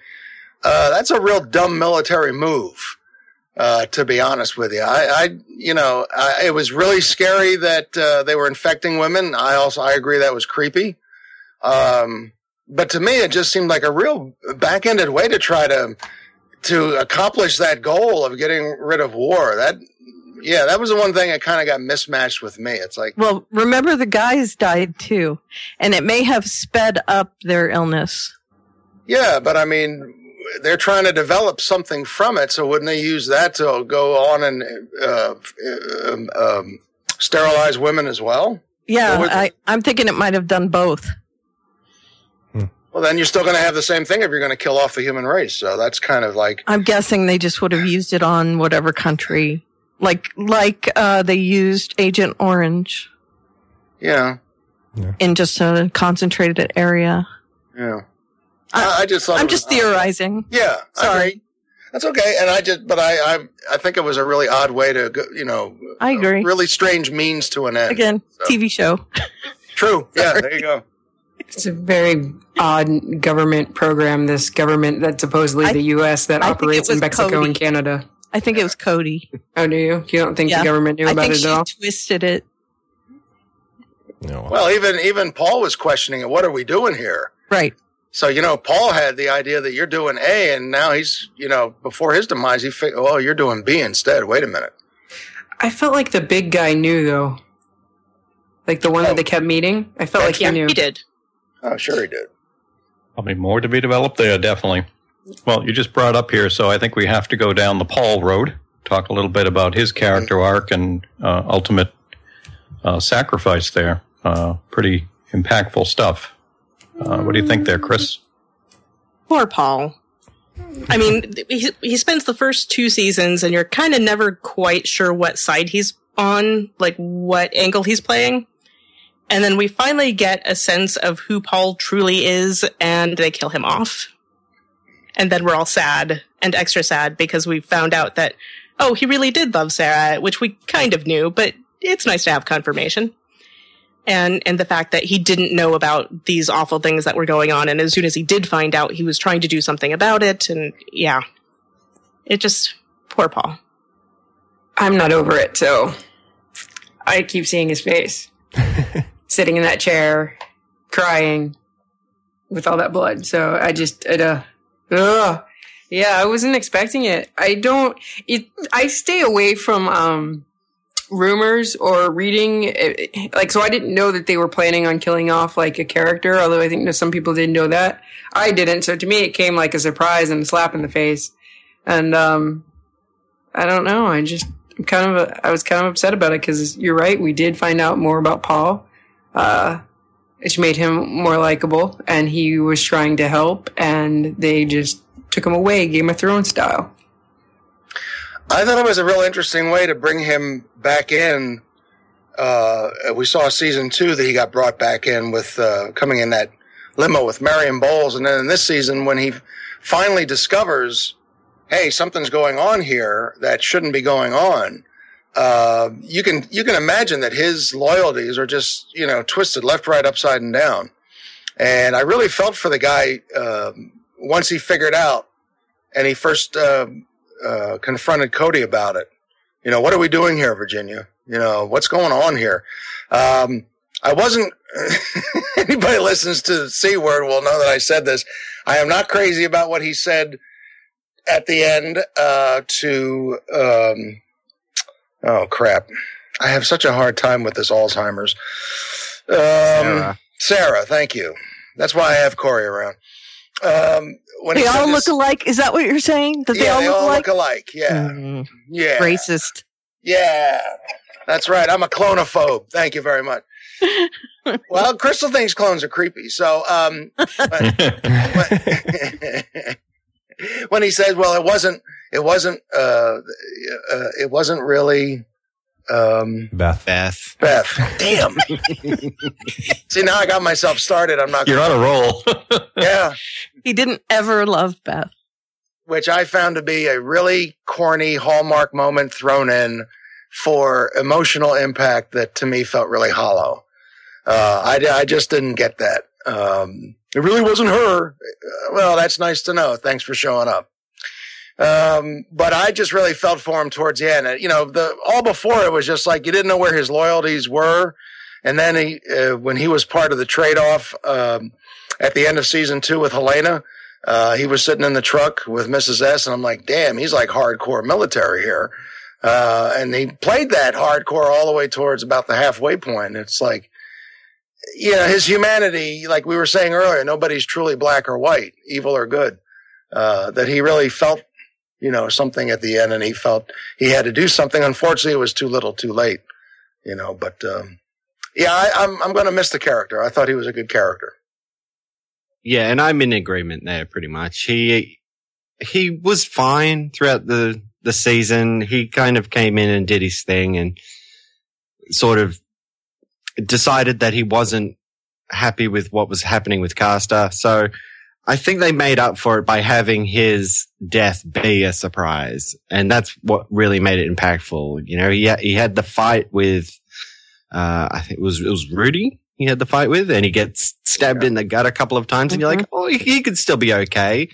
uh, that's a real dumb military move. Uh, to be honest with you, I, I you know, I, it was really scary that uh, they were infecting women. I also I agree that was creepy. Um, but to me, it just seemed like a real back-ended way to try to to accomplish that goal of getting rid of war. That yeah, that was the one thing that kind of got mismatched with me. It's like Well, remember the guys died too, and it may have sped up their illness. Yeah, but I mean, they're trying to develop something from it, so wouldn't they use that to go on and uh, um, um, sterilize women as well? Yeah, would- I, I'm thinking it might have done both. Well, then you're still going to have the same thing if you're going to kill off the human race. So that's kind of like, I'm guessing they just would have used it on whatever country, like like uh, they used Agent Orange yeah, in just a concentrated area. yeah. I, I just thought I'm it was just odd. theorizing. Yeah, Sorry. That's okay. And I just, but I, I, I think it was a really odd way to, go, you know, I agree. really strange means to an end. Again, So- TV show. True. Yeah. There you go. it's a very odd government program. This government that supposedly I- the U.S. that I operates in Mexico Coady. and Canada. I think it was Coady. Oh, do you? You don't think Yeah. the government knew I about think it she at all? twisted it. No. Well, even, even Paul was questioning it. What are we doing here? Right. So, you know, Paul had the idea that you're doing A and now he's, you know, before his demise, he figured, oh, you're doing B instead. Wait a minute. I felt like the big guy knew though. Like the one Oh. that they kept meeting. I felt like he yeah, knew. he did. Oh, sure he did. Probably more to be developed there, definitely. Well, you just brought up here, so I think we have to go down the Paul road, talk a little bit about his character arc and uh, ultimate uh, sacrifice there. Uh, pretty impactful stuff. Uh, what do you think there, Kris? Poor Paul. I mean, he, he spends the first two seasons and you're kind of never quite sure what side he's on, like what angle he's playing. And then we finally get a sense of who Paul truly is and they kill him off. And then we're all sad and extra sad because we found out that, oh, he really did love Sarah, which we kind of knew, but it's nice to have confirmation. And, and the fact that he didn't know about these awful things that were going on. And as soon as he did find out, he was trying to do something about it. And yeah, it just, poor Paul. I'm not over it, so I keep seeing his face. Sitting in that chair, crying with all that blood. So I just, it, uh, ugh. Yeah, I wasn't expecting it. I don't, it, I stay away from, um, rumors or reading, eh, eh, like, so I didn't know that they were planning on killing off, like, a character, although I think some people didn't know that. I didn't, so to me it came like a surprise and a slap in the face. And, um, I don't know. I just I'm kind of I was kind of upset about it because you're right. We did find out more about Paul. Uh, which made him more likable, and he was trying to help, and they just took him away, Game of Thrones style. I thought it was a real interesting way to bring him back in. Uh, we saw season two that he got brought back in with uh, coming in that limo with Marion Bowles, and then in this season when he finally discovers, hey, something's going on here that shouldn't be going on. Uh, you can you can imagine that his loyalties are just you know twisted left, right, upside, and down. And I really felt for the guy um, once he figured out, and he first uh, uh, confronted Coady about it. You know, what are we doing here, Virginia? You know, what's going on here? Um, I wasn't. anybody listens to the C word will know that I said this. I am not crazy about what he said at the end uh, to. Um, oh crap! I have such a hard time with this Alzheimer's. Um, Sarah. Sarah, thank you. That's why I have Corey around. Um, when they all said look this- alike. Is that what you're saying? That they yeah, all they look all alike? look alike. Yeah, Mm, yeah, Racist. yeah. That's right. I'm a clonophobe. Thank you very much. well, Crystal thinks clones are creepy. So, um, but- when he says, "Well, it wasn't, it wasn't, uh, uh it wasn't really." Um, Beth. Beth. Beth, damn. See, now I got myself started. I'm not. You're on a roll. Yeah, He didn't ever love Beth. which I found to be a really corny hallmark moment thrown in for emotional impact that to me felt really hollow. Uh, I, I just didn't get that. Um, it really wasn't her. Uh, Well, that's nice to know. Thanks for showing up. Um, but I just really felt for him towards the end. You know, the all before it was just like you didn't know where his loyalties were, and then he, uh, when he was part of the trade off um, at the end of season two with Helena, uh, he was sitting in the truck with Mrs. S, and I'm like, damn, he's like hardcore military here. Uh, and he played that hardcore all the way towards about the halfway point. It's like, you know, his humanity, like we were saying earlier, nobody's truly black or white, evil or good. Uh, that he really felt, you know, something at the end and he felt he had to do something. Unfortunately, it was too little too late, you know, but, um, yeah, I, I'm, I'm going to miss the character. I thought he was a good character. Yeah, and I'm in agreement there pretty much. He he was fine throughout the the season. He kind of came in and did his thing and sort of decided that he wasn't happy with what was happening with Castor. So I think they made up for it by having his death be a surprise. And that's what really made it impactful. You know, he, he had the fight with, uh, I think it was, it was Rudy he had the fight with and he gets stabbed in the gut a couple of times and you're like, oh, he, he could still be okay.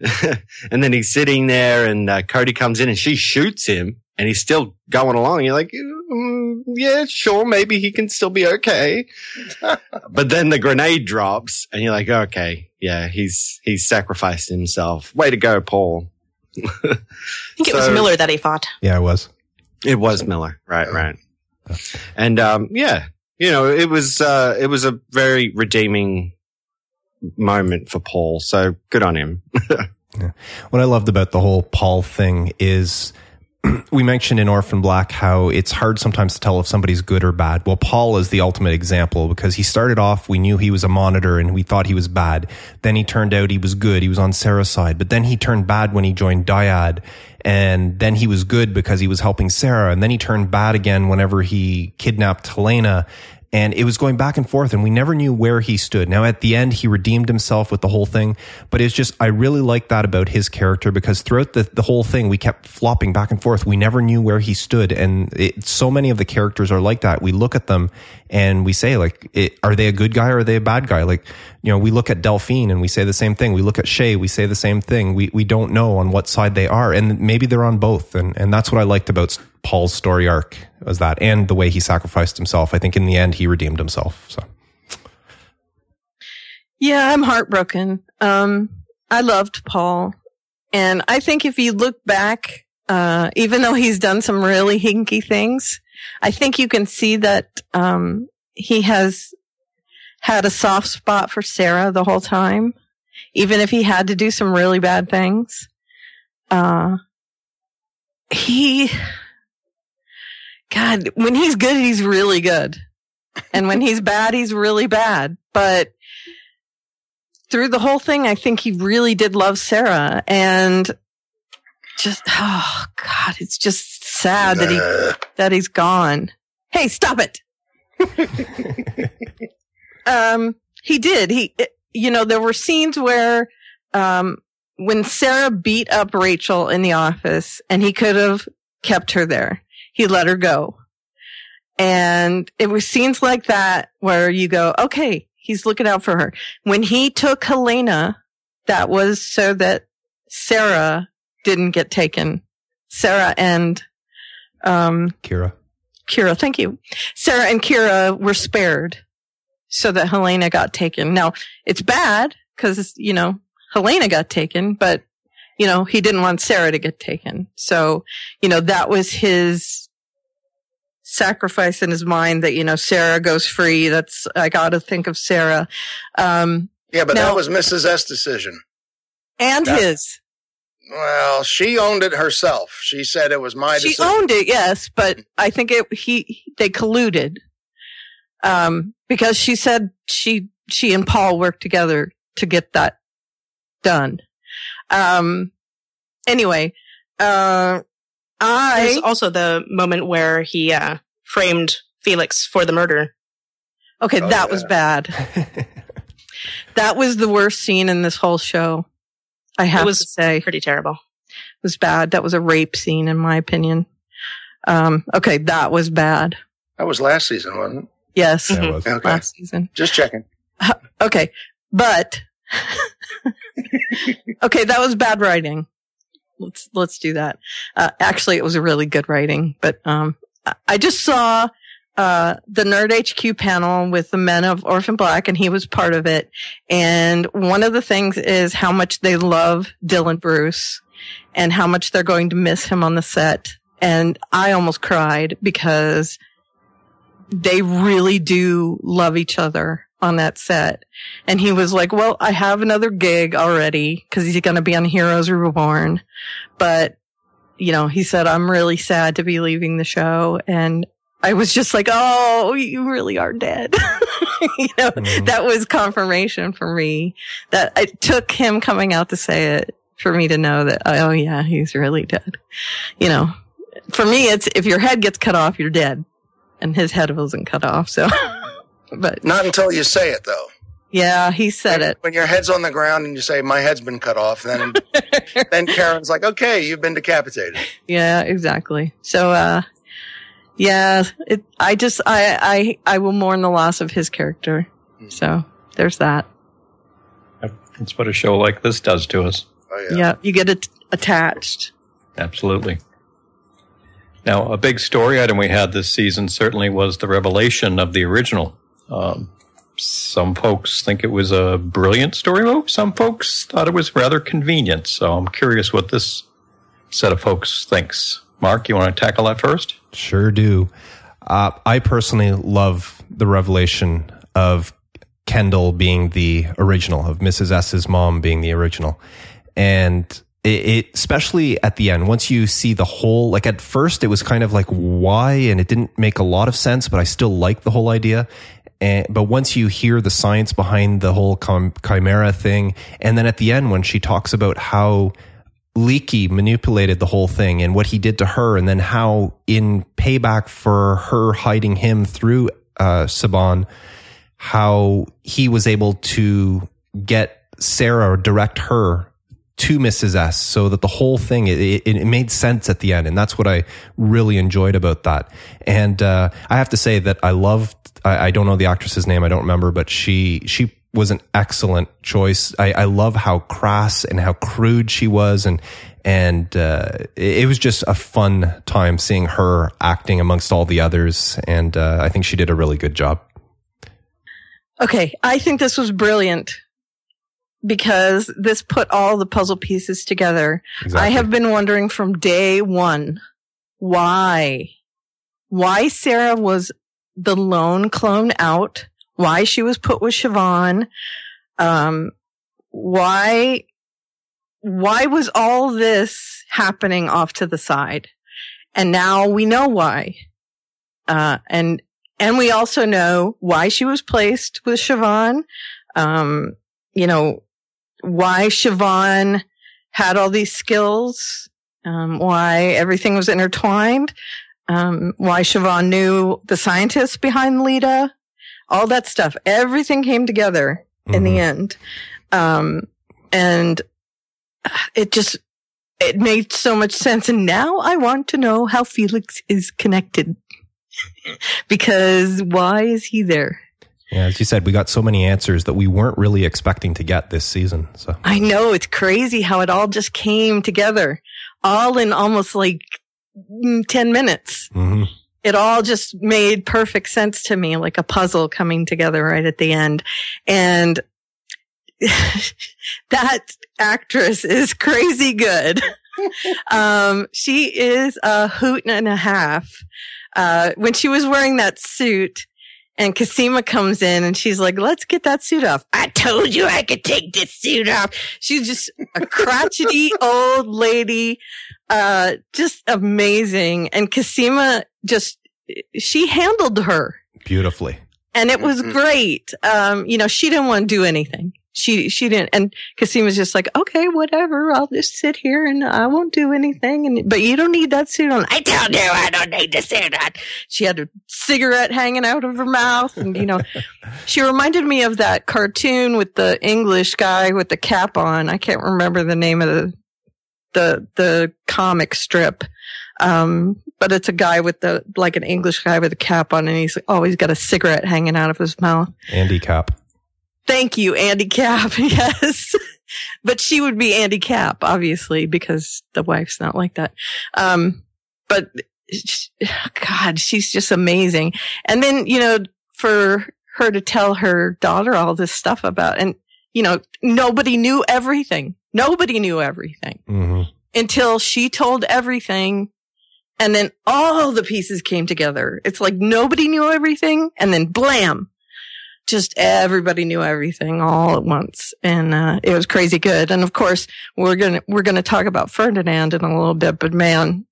and then he's sitting there and uh, Coady comes in and she shoots him and he's still going along. You're like, mm, yeah, sure. Maybe he can still be okay. but then the grenade drops and you're like, okay, yeah, he's, he's sacrificed himself. Way to go, Paul. I think it was Miller that he fought. Yeah, it was. It was Miller. Right, right. And, um, yeah, you know, it was, uh, it was a very redeeming moment for Paul. So good on him. What I loved about the whole Paul thing is we mentioned in Orphan Black how it's hard sometimes to tell if somebody's good or bad. Well, Paul is the ultimate example because he started off, we knew he was a monitor and we thought he was bad. Then he turned out he was good. He was on Sarah's side, but then he turned bad when he joined Dyad. And then he was good because he was helping Sarah. And then he turned bad again whenever he kidnapped Helena. And it was going back and forth, and we never knew where he stood. Now, at the end, he redeemed himself with the whole thing, but it's just, I really like that about his character because throughout the, the whole thing, we kept flopping back and forth. We never knew where he stood. And it, so many of the characters are like that. We look at them and we say, like, it, are they a good guy or are they a bad guy? Like, you know, we look at Delphine and we say the same thing. We look at Shay, we say the same thing. We, we don't know on what side they are. And maybe they're on both. And, and that's what I liked about Paul's story arc was that and the way he sacrificed himself. I think in the end he redeemed himself. So Yeah, I'm heartbroken. Um, I loved Paul. And I think if you look back, uh, even though he's done some really hinky things, I think you can see that, um, he has had a soft spot for Sarah the whole time, even if he had to do some really bad things. Uh, he, God, when he's good, he's really good. And when he's bad, he's really bad. But through the whole thing, I think he really did love Sarah and just, oh God, it's just sad that he, that he's gone. Hey, stop it. um, he did. He, you know, there were scenes where, um, when Sarah beat up Rachel in the office and he could have kept her there, he let her go. And it was scenes like that where you go, okay, he's looking out for her. When he took Helena, that was so that Sarah didn't get taken. Sarah and, um, Kira. Kira, thank you. Sarah and Kira were spared so that Helena got taken. Now, it's bad because, you know, Helena got taken, but, you know, he didn't want Sarah to get taken. So, you know, that was his sacrifice in his mind that, you know, Sarah goes free. That's, I got to think of Sarah. Um, yeah, but Now- that was Mrs. S' decision. and That- his. Well, she owned it herself. She said it was my she decision. owned it, yes, but I think it he they colluded. Um, because she said she she and Paul worked together to get that done. Um, anyway, uh, There's I also the moment where he uh, framed Felix for the murder. okay, Oh, that was bad. That was the worst scene in this whole show. I have was to say, Pretty terrible. It was bad. That was a rape scene, in my opinion. Um, okay, that was bad. that was last season, wasn't it? Yes, Yeah, it was. Okay. last season. Just checking. Okay, but okay, that was bad writing. Let's let's do that. Uh, actually, it was a really good writing, but um, I- I just saw uh the Nerd HQ panel with the men of Orphan Black, and he was part of it. And one of the things is how much they love Dylan Bruce, and how much they're going to miss him on the set. And I almost cried because they really do love each other on that set. And he was like, well, I have another gig already because he's going to be on Heroes Reborn. But, you know, he said, I'm really sad to be leaving the show. And I was just like, oh, you really are dead. you know, Mhm. that was confirmation for me that it took him coming out to say it for me to know that, oh yeah, he's really dead. You know, for me, it's if your head gets cut off, you're dead. And his head wasn't cut off. So, but Not until you say it, though. yeah, he said when, it. When your head's on the ground and you say, my head's been cut off, then, then Karen's like, okay, you've been decapitated. Yeah, exactly. So, uh, yeah, it, I just, I, I, I will mourn the loss of his character. So there's that. That's what a show like this does to us. Oh, Yeah, yeah. you get it attached. Absolutely. Now, a big story item we had this season certainly was the revelation of the original. Um, some folks think it was a brilliant story move. Some folks thought it was rather convenient. So I'm curious what this set of folks thinks. Mark, you want to tackle that first? Sure do. Uh, I personally love the revelation of Kendall being the original, of Mrs. S's mom being the original. And it, it, especially at the end, once you see the whole, like at first it was kind of like, why? And it didn't make a lot of sense, but I still like the whole idea. And, but once you hear the science behind the whole chim- chimera thing, and then at the end when she talks about how Leekie manipulated the whole thing and what he did to her, and then how in payback for her hiding him through uh, Saban, how he was able to get Sarah or direct her to Mrs. S, so that the whole thing it, it, it made sense at the end, and that's what I really enjoyed about that. And uh, I have to say that I loved. I, I don't know the actress's name. I don't remember, but she she was an excellent choice. I, I love how crass and how crude she was, and and uh, it, was just a fun time seeing her acting amongst all the others. And uh, I think she did a really good job. Okay, I think this was brilliant because this put all the puzzle pieces together. I have been wondering from day one why, why Sarah was the lone clone out, why she was put with Siobhan, um, why, why was all this happening off to the side? And now we know why. Uh, and, and we also know why she was placed with Siobhan. Um, you know, why Siobhan had all these skills, um, why everything was intertwined, um, why Siobhan knew the scientists behind Leda, all that stuff. Everything came together in the end. Um, and it just, it made so much sense. And now I want to know how Felix is connected. because why is he there? Yeah, as you said, we got so many answers that we weren't really expecting to get this season. So I know it's crazy how it all just came together, all in almost like mm, 10 minutes. hmm It all just made perfect sense to me, like a puzzle coming together right at the end. And that actress is crazy good. um, she is a hoot and a half. Uh, when she was wearing that suit and Cosima comes in and she's like, let's get that suit off. I told you I could take this suit off. She's just a crotchety old lady. Uh, just amazing. And Cosima just, she handled her beautifully. and it was Mhm. great. Um, you know, she didn't want to do anything. She, she didn't, and Cosima was just like, okay, whatever. I'll just sit here and I won't do anything. And, but you don't need that suit on. I told you I don't need the suit on. She had a cigarette hanging out of her mouth. And, you know, she reminded me of that cartoon with the English guy with the cap on. I can't remember the name of the, the, the comic strip. Um, but it's a guy with the, like an English guy with a cap on and he's always got a cigarette hanging out of his mouth. Andy Capp. Thank you, Andy Capp. Yes. but she would be Andy Capp, obviously, because the wife's not like that. Um, but God, she's just amazing. And then, you know, for her to tell her daughter all this stuff about, and, you know, nobody knew everything. Nobody knew everything hmm until she told everything. And then all the pieces came together. It's like nobody knew everything. And then blam, just everybody knew everything all at once. And, uh, it was crazy good. And of course, we're going to, we're going to talk about Ferdinand in a little bit, but man,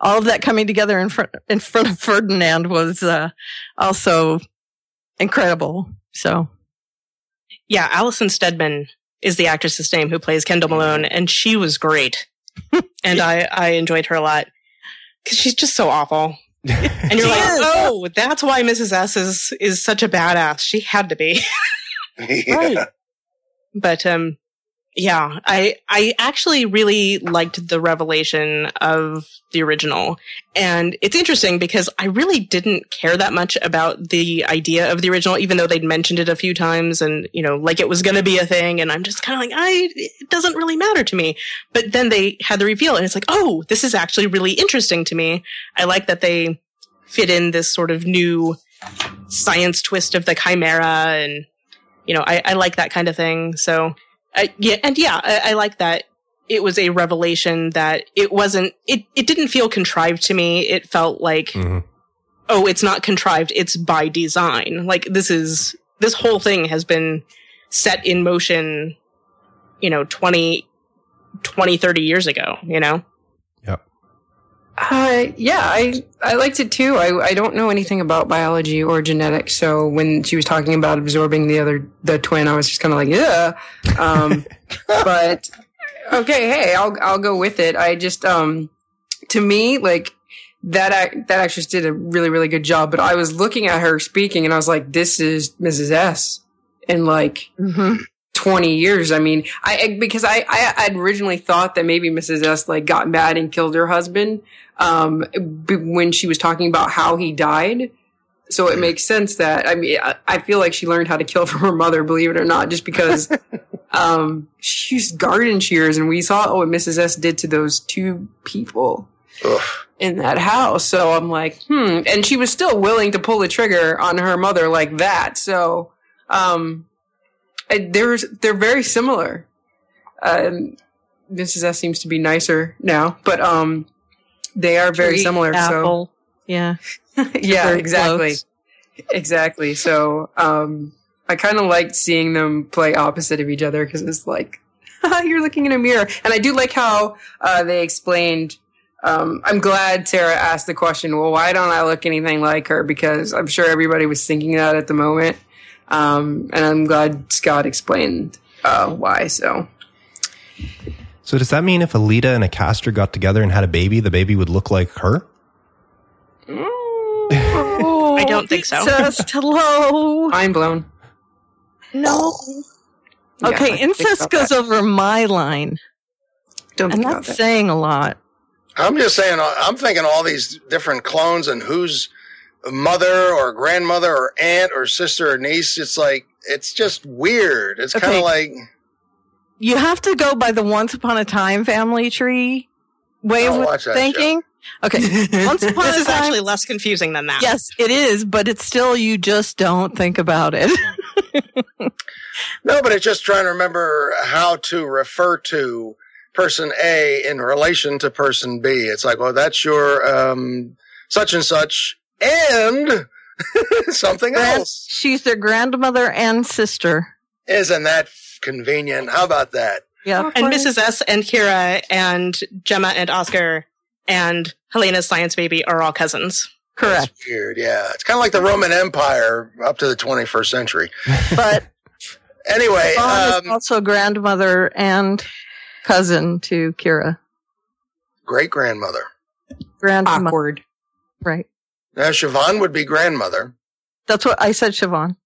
all of that coming together in front, in front of Ferdinand was, uh, also incredible. So Yeah, Alison Steadman is the actress's name who plays Kendall Malone, and she was great. and I, I enjoyed her a lot because she's just so awful. And you're like, oh, that's why Mrs. S is is such a badass. She had to be. yeah. but um yeah i i actually really liked the revelation of the original. And it's interesting because i really didn't care that much about the idea of the original even though they'd mentioned it a few times and you know like it was going to be a thing. And i'm just kind of like i it doesn't really matter to me. But then they had the reveal and it's like oh this is actually really interesting to me. I like that they fit in this sort of new science twist of the chimera and you know, I, I like that kind of thing. So, uh, yeah, and yeah, I, I like that it was a revelation that it wasn't, it, it didn't feel contrived to me. It felt like, hmm oh, it's not contrived. It's by design. Like this is, this whole thing has been set in motion, you know, 20, 20, 30 years ago, you know? Uh, yeah, I I liked it too. I I don't know anything about biology or genetics, so when she was talking about absorbing the other the twin, I was just kind of like, yeah. Um, but okay, hey, I'll I'll go with it. I just um, to me, like that act, that actress did a really really good job. But I was looking at her speaking, and I was like, this is Mrs. S. And like, mhm. 20 years. I mean, I, because I, I had originally thought that maybe Mrs. S like got mad and killed her husband, um, b- when she was talking about how he died. So it makes sense that, I mean, I, I feel like she learned how to kill from her mother, believe it or not, just because, um, she used garden shears and we saw what Mrs. S did to those two people Ugh. in that house. So I'm like, hmm. And she was still willing to pull the trigger on her mother like that. So, um, I- they're they're very similar. Um, Mrs. S seems to be nicer now, but um, they are very similar. Apple. Yeah. So yeah, Very exactly, close. exactly. So um, I kind of liked seeing them play opposite of each other because it's like you're looking in a mirror, and I do like how uh, they explained Um, I'm glad Sarah asked the question. Well, why don't I look anything like her? Because I'm sure everybody was thinking that at the moment, um, and I'm glad Scott explained uh, why. So So does that mean if a Leda and a Castor got together and had a baby, the baby would look like her? I don't think so. Just hello. I'm blown. No. Yeah, Okay, think incest goes that. over my line, Don't and think about that's that. saying a lot. I'm just saying, uh, I'm thinking all these different clones and who's mother or grandmother or aunt or sister or niece. It's like, it's just weird. It's kind of like, You have to go by the Once Upon a Time family tree way I'll of watch that thinking. Okay, Once Upon This a is Time. actually less confusing than that. yes, it is, but it's still you just don't think about it. no, but it's just trying to remember how to refer to person A in relation to person B. It's like, well, that's your, um, such and such and something Grand- else. She's their grandmother and sister. Isn't that convenient? How about that? Yeah, And Mrs. S and Kira and Gemma and Oscar and Helena's science baby are all cousins. correct. That's weird. Yeah. It's kind of like the Roman Empire up to the 21st century. But Anyway, Siobhan is um, also grandmother and cousin to Kira. great grandmother. Grandmother, Awkward. right? Now, Siobhan would be grandmother. That's what I said, Siobhan.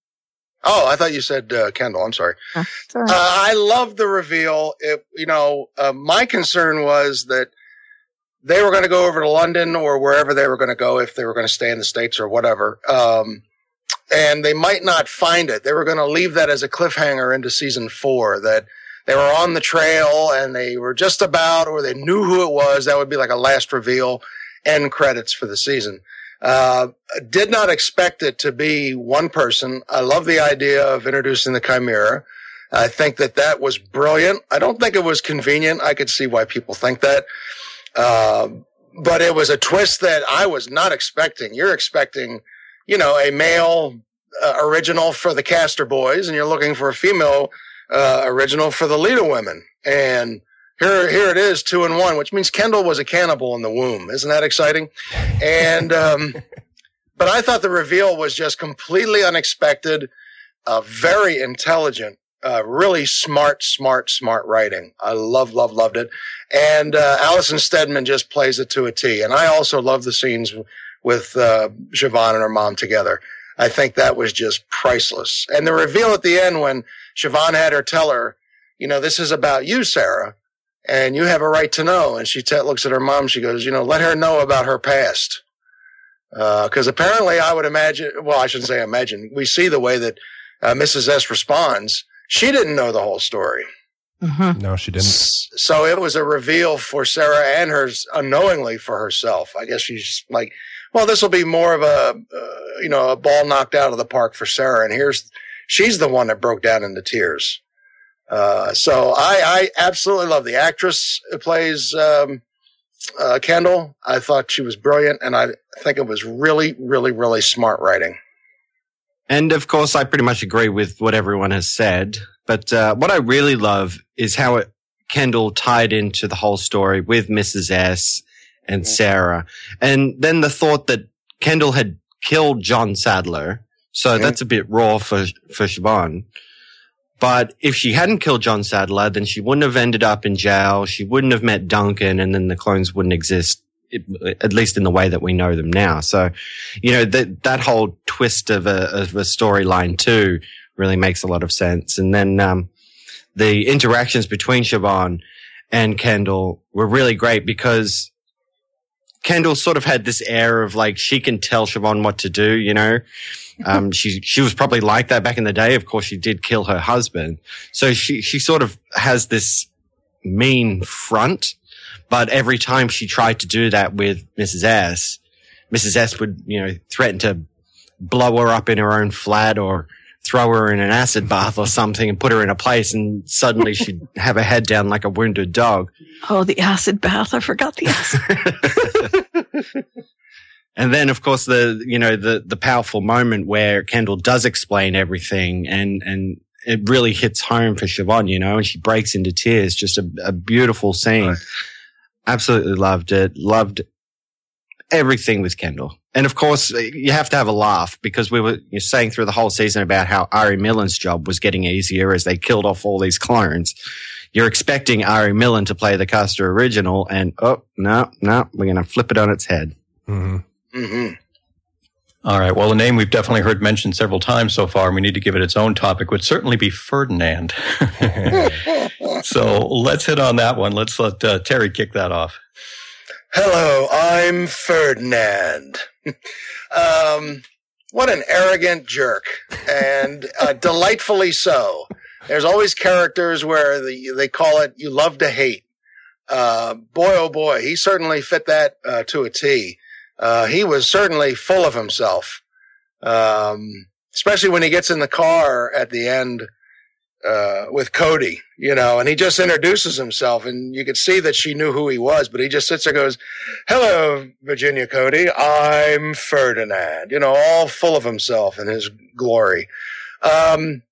Oh, I thought you said uh, Kendall. I'm sorry. Yeah. Uh, I love the reveal. It, you know, uh, my concern was that they were going to go over to London or wherever they were going to go if they were going to stay in the States or whatever. Um, and they might not find it. They were going to leave that as a cliffhanger into season four that they were on the trail and they were just about, or they knew who it was. That would be like a last reveal end credits for the season. Uh, did not expect it to be one person. I love the idea of introducing the Chimera. I think that that was brilliant. I don't think it was convenient. I could see why people think that. Uh, but it was a twist that I was not expecting. You're expecting, you know, a male uh, original for the Castor Boys, and you're looking for a female uh, original for the Leda women. And here, here it is, two and one, which means Kendall was a cannibal in the womb. Isn't that exciting? And, um, but I thought the reveal was just completely unexpected, uh, very intelligent, uh, really smart, smart, smart writing. I love, love, loved it. And, uh, Alison Steadman just plays it to a T. And I also love the scenes with, uh, Siobhan and her mom together. I think that was just priceless. And the reveal at the end when Siobhan had her tell her, you know, this is about you, Sarah, and you have a right to know. And she te- looks at her mom. She goes, you know, let her know about her past. Because apparently, I would imagine, well, I shouldn't say imagine. We see the way that uh, Mrs. S responds. She didn't know the whole story. Mhm. No, she didn't. S- So it was a reveal for Sarah and hers unknowingly for herself. I guess she's like, well, this will be more of a, uh, you know, a ball knocked out of the park for Sarah. And here's, she's the one that broke down into tears. Uh, so I, I absolutely love the actress who plays, um, uh, Kendall. I thought she was brilliant and I think it was really, really, really smart writing. And of course, I pretty much agree with what everyone has said. But uh, what I really love is how it Kendall tied into the whole story with Mrs. S and Sarah, and then the thought that Kendall had killed John Sadler. So Mhm. that's a bit raw for for Siobhan. But if she hadn't killed John Sadler, then she wouldn't have ended up in jail. She wouldn't have met Duncan, and then the clones wouldn't exist, at least in the way that we know them now. So, you know, that, that whole twist of a, of a storyline too really makes a lot of sense. And then, um, the interactions between Siobhan and Kendall were really great because Kendall sort of had this air of like she can tell Siobhan what to do, you know. Um, she she was probably like that back in the day. Of course, she did kill her husband, so she she sort of has this mean front. But every time she tried to do that with Mrs. S, Mrs. S would you know threaten to blow her up in her own flat or throw her in an acid bath or something and put her in a place, and suddenly she'd have her head down like a wounded dog. Oh, the acid bath. I forgot the acid. and then, of course, the you know the the powerful moment where Kendall does explain everything, and and it really hits home for Siobhan, you know, and she breaks into tears. Just a, a beautiful scene. Right. Absolutely loved it. Loved everything with Kendall. And of course, you have to have a laugh because we were you're saying through the whole season about how Ari Millen's job was getting easier as they killed off all these clones. You're expecting Ari Millen to play the Castor original, and oh no, no, we're going to flip it on its head. Mm-hmm. Hmm All right. Well, a name we've definitely heard mentioned several times so far, and we need to give it its own topic, would certainly be Ferdinand. so let's hit on that one. Let's let uh, Terry kick that off. Hello, I'm Ferdinand. um, what an arrogant jerk, and uh, delightfully so. There's always characters where the, they call it "you love to hate." Uh, boy, oh boy, he certainly fit that uh, to a T. Uh, he was certainly full of himself, um, especially when he gets in the car at the end uh, with Coady, you know, and he just introduces himself, and you could see that she knew who he was, but he just sits there, goes, "Hello, Virginia Coady, I'm Ferdinand," you know, all full of himself and his glory. Um,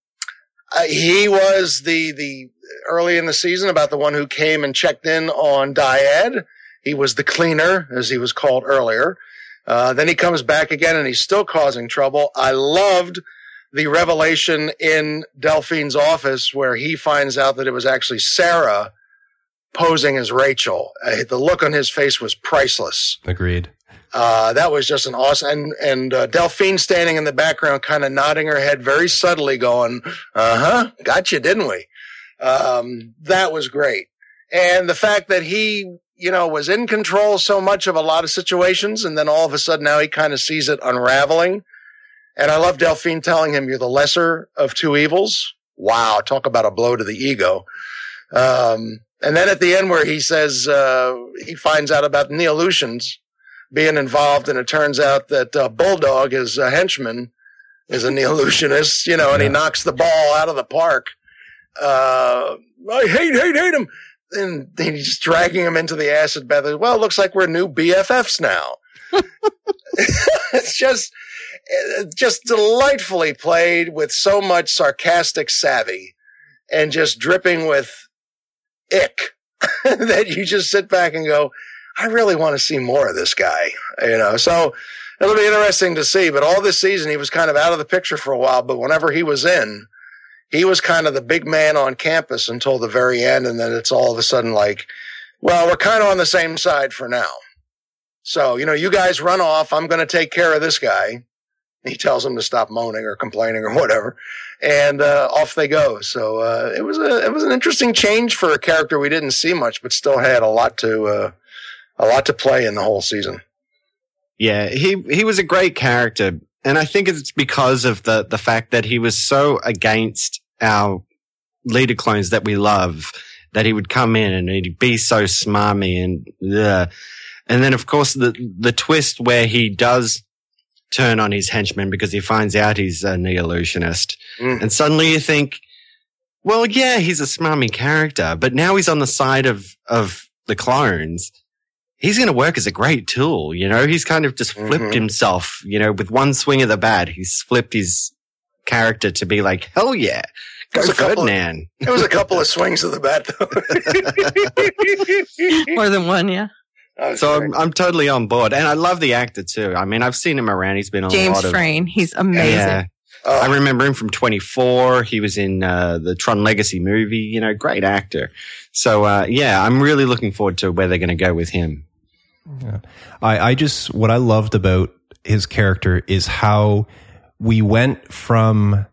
uh, he was the the early in the season about the one who came and checked in on Dyad. He was the cleaner, as he was called earlier. Uh, then he comes back again, and he's still causing trouble. I loved the revelation in Delphine's office where he finds out that it was actually Sarah posing as Rachel. Uh, the look on his face was priceless. Agreed. Uh, that was just an awesome, and, and uh, Delphine standing in the background, kind of nodding her head very subtly, going, "Uh huh, got you, didn't we?" Um, that was great, and the fact that he, you know, was in control so much of a lot of situations, and then all of a sudden now he kind of sees it unraveling. And I love Delphine telling him, "You're the lesser of two evils." Wow, talk about a blow to the ego. Um, and then at the end, where he says uh, he finds out about Neolutions being involved, and it turns out that uh, Bulldog, his uh, henchman, is a Neolutionist, you know, and he knocks the ball out of the park. Uh, I hate, hate, hate him. And he's dragging him into the acid bath. Well, it looks like we're new BFFs now. it's just, just delightfully played with so much sarcastic savvy and just dripping with ick that you just sit back and go, I really want to see more of this guy, you know. So it'll be interesting to see. But all this season, he was kind of out of the picture for a while. But whenever he was in, he was kind of the big man on campus until the very end. And then it's all of a sudden like, well, we're kind of on the same side for now. So, you know, you guys run off. I'm going to take care of this guy. He tells him to stop moaning or complaining or whatever. And, uh, off they go. So, uh, it was a, it was an interesting change for a character we didn't see much, but still had a lot to, uh, a lot to play in the whole season. Yeah, he he was a great character, and I think it's because of the the fact that he was so against our Leda clones that we love that he would come in and he'd be so smarmy and ugh. and then of course the the twist where he does turn on his henchmen because he finds out he's a Neolutionist Mm. and suddenly you think well yeah he's a smarmy character but now he's on the side of of the clones he's going to work as a great tool. You know, he's kind of just flipped Mhm. himself, you know, with one swing of the bat, he's flipped his character to be like, hell yeah, go There's a couple of- Ferdinand. There was a couple of swings of the bat, though. More than one, yeah. That so. I'm, I'm totally on board. And I love the actor too. I mean, I've seen him around. He's been on a James lot of. Frain, he's amazing. Yeah. Oh, I remember him from 24. He was in uh, the Tron Legacy movie. You know, great actor. So uh, yeah, I'm really looking forward to where they're going to go with him. I, I just what I loved about his character is how we went from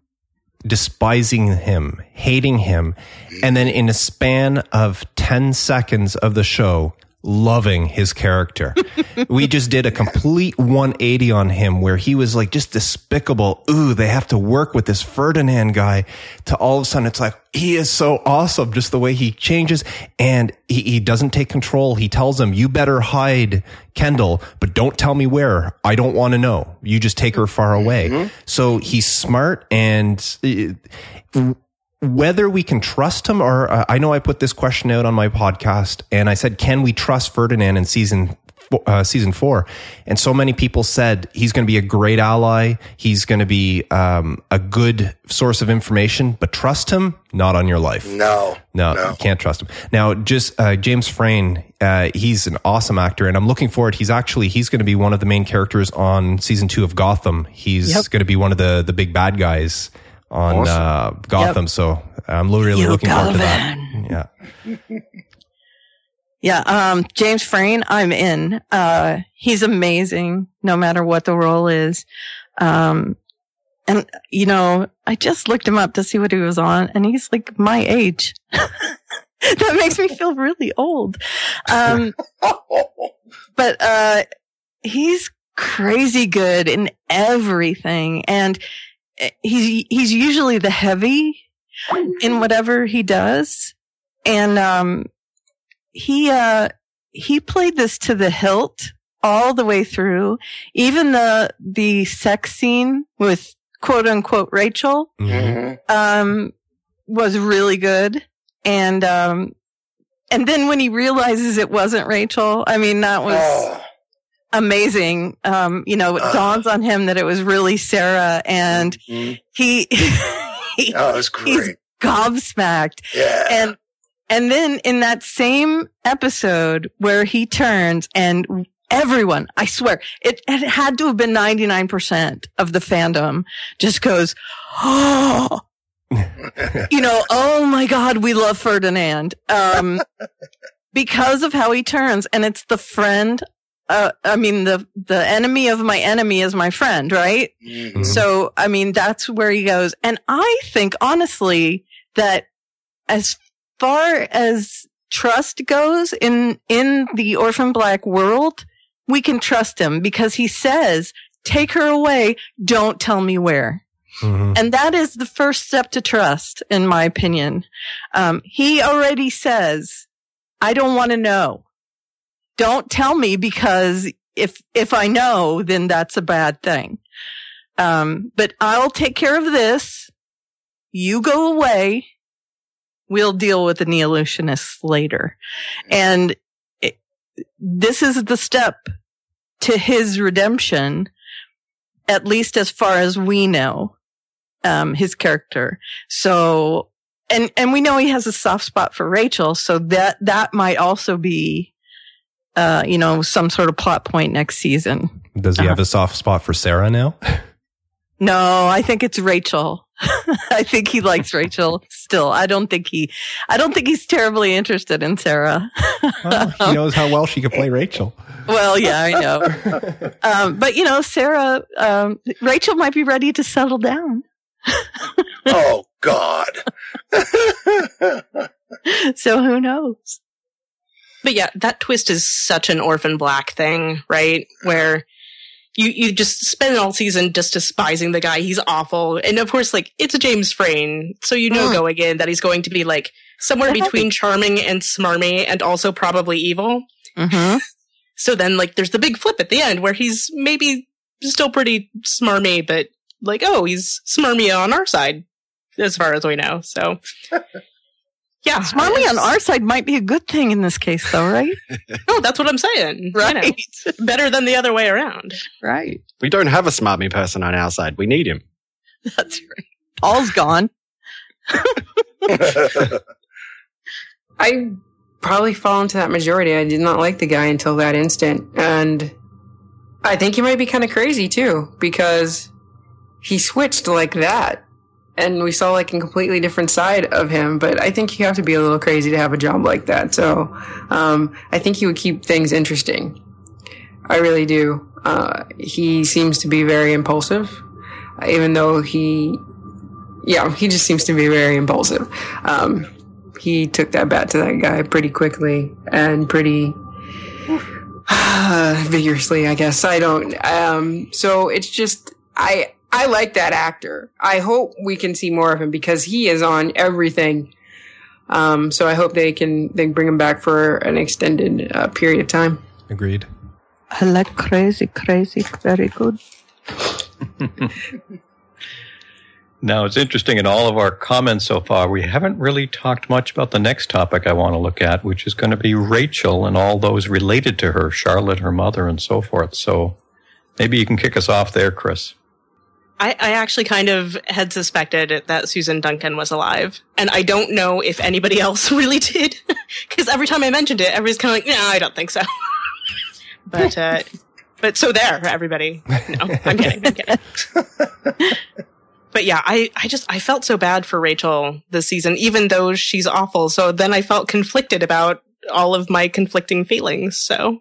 despising him, hating him, and then in a span of 10 seconds of the show, loving his character. we just did a complete 180 on him where he was like just despicable. Ooh, they have to work with this Ferdinand guy to all of a sudden it's like, he is so awesome. Just the way he changes and he, he doesn't take control. He tells him, you better hide Kendall, but don't tell me where. I don't want to know. You just take her far away. So he's smart and uh, whether we can trust him or uh, I know I put this question out on my podcast and I said, can we trust Ferdinand in season uh, season four, and so many people said he's going to be a great ally. He's going to be um, a good source of information, but trust him not on your life. No, No, no. you can't trust him. Now, just uh, James Frain, uh, he's an awesome actor, and I'm looking forward. He's actually he's going to be one of the main characters on season two of Gotham. He's Yep. going to be one of the the big bad guys on uh, Gotham. So I'm really You looking forward to that. Yeah, Yeah, um, James Frain, I'm in. Uh, he's amazing, no matter what the role is. Um, and you know, I just looked him up to see what he was on, and he's like my age. that makes me feel really old. Um, but uh, he's crazy good in everything, and he's he's usually the heavy in whatever he does, and um, he uh he played this to the hilt all the way through. Even the the sex scene with quote unquote Rachel Mhm. Mhm. um was really good. And um and then when he realizes it wasn't Rachel, I mean that was Oh, amazing. Um, you know, it Uh. dawns on him that it was really Sarah and mhm. he, he oh, it's great. gobsmacked. Yeah. And and then in that same episode where he turns and everyone, I swear, it, it had to have been 99% of the fandom just goes, Oh, you know, oh my God, we love Ferdinand. Um, because of how he turns and it's the friend. Uh, I mean, the, the enemy of my enemy is my friend, right? Mhm. So, I mean, that's where he goes. And I think honestly that as far as trust goes in, in the orphan black world, we can trust him because he says, take her away. Don't tell me where. Mhm. And that is the first step to trust, in my opinion. Um, he already says, I don't want to know. Don't tell me because if, if I know, then that's a bad thing. Um, but I'll take care of this. You go away. We'll deal with the Neolutionists later. And it, this is the step to his redemption, at least as far as we know, um, his character. So, and, and we know he has a soft spot for Rachel. So that, that might also be, uh, you know, some sort of plot point next season. Does he Uh-huh. have a soft spot for Sarah now? No, I think it's Rachel. I think he likes Rachel still. I don't think he, I don't think he's terribly interested in Sarah. Well, he knows how well she could play Rachel. well, yeah, I know. Um, but you know, Sarah, um, Rachel might be ready to settle down. oh God. So who knows? But yeah, that twist is such an orphan black thing, right? Where you you just spend all season just despising the guy. He's awful, and of course, like it's a James Frain, so you know Mm. going in that he's going to be like somewhere between charming and smarmy, and also probably evil. Mm-hmm. So then, like, there's the big flip at the end where he's maybe still pretty smarmy, but like, oh, he's smarmy on our side, as far as we know. So, yeah, Smarmy on our side might be a good thing in this case, though, right? No, that's what I'm saying. You know, Right. better than the other way around. right. We don't have a smarmy person on our side. We need him. That's right. Paul's gone. I probably fall into that majority. I did not like the guy until that instant. And I think he might be kind of crazy too, because he switched like that. And we saw like a completely different side of him. But I think you have to be a little crazy to have a job like that. So um, I think he would keep things interesting. I really do. Uh, he seems to be very impulsive, even though he, yeah, he just seems to be very impulsive. Um, he took that bat to that guy pretty quickly and pretty vigorously, I guess. I don't. Um, so it's just I I like that actor. I hope we can see more of him because he is on everything. Um, so I hope they can they bring him back for an extended uh, period of time. Agreed. I like crazy, crazy. Very good. Now, it's interesting in all of our comments so far, we haven't really talked much about the next topic I want to look at, which is going to be Rachel and all those related to her, Charlotte, her mother, and so forth. So maybe you can kick us off there, Kris. I, I actually kind of had suspected that Susan Duncan was alive, and I don't know if anybody else really did, because every time I mentioned it, everybody's kind of like, "No, I don't think so." but, uh, but so there, everybody. No, I'm kidding. I'm kidding. but yeah, I, I just, I felt so bad for Rachel this season, even though she's awful. So then I felt conflicted about all of my conflicting feelings. So.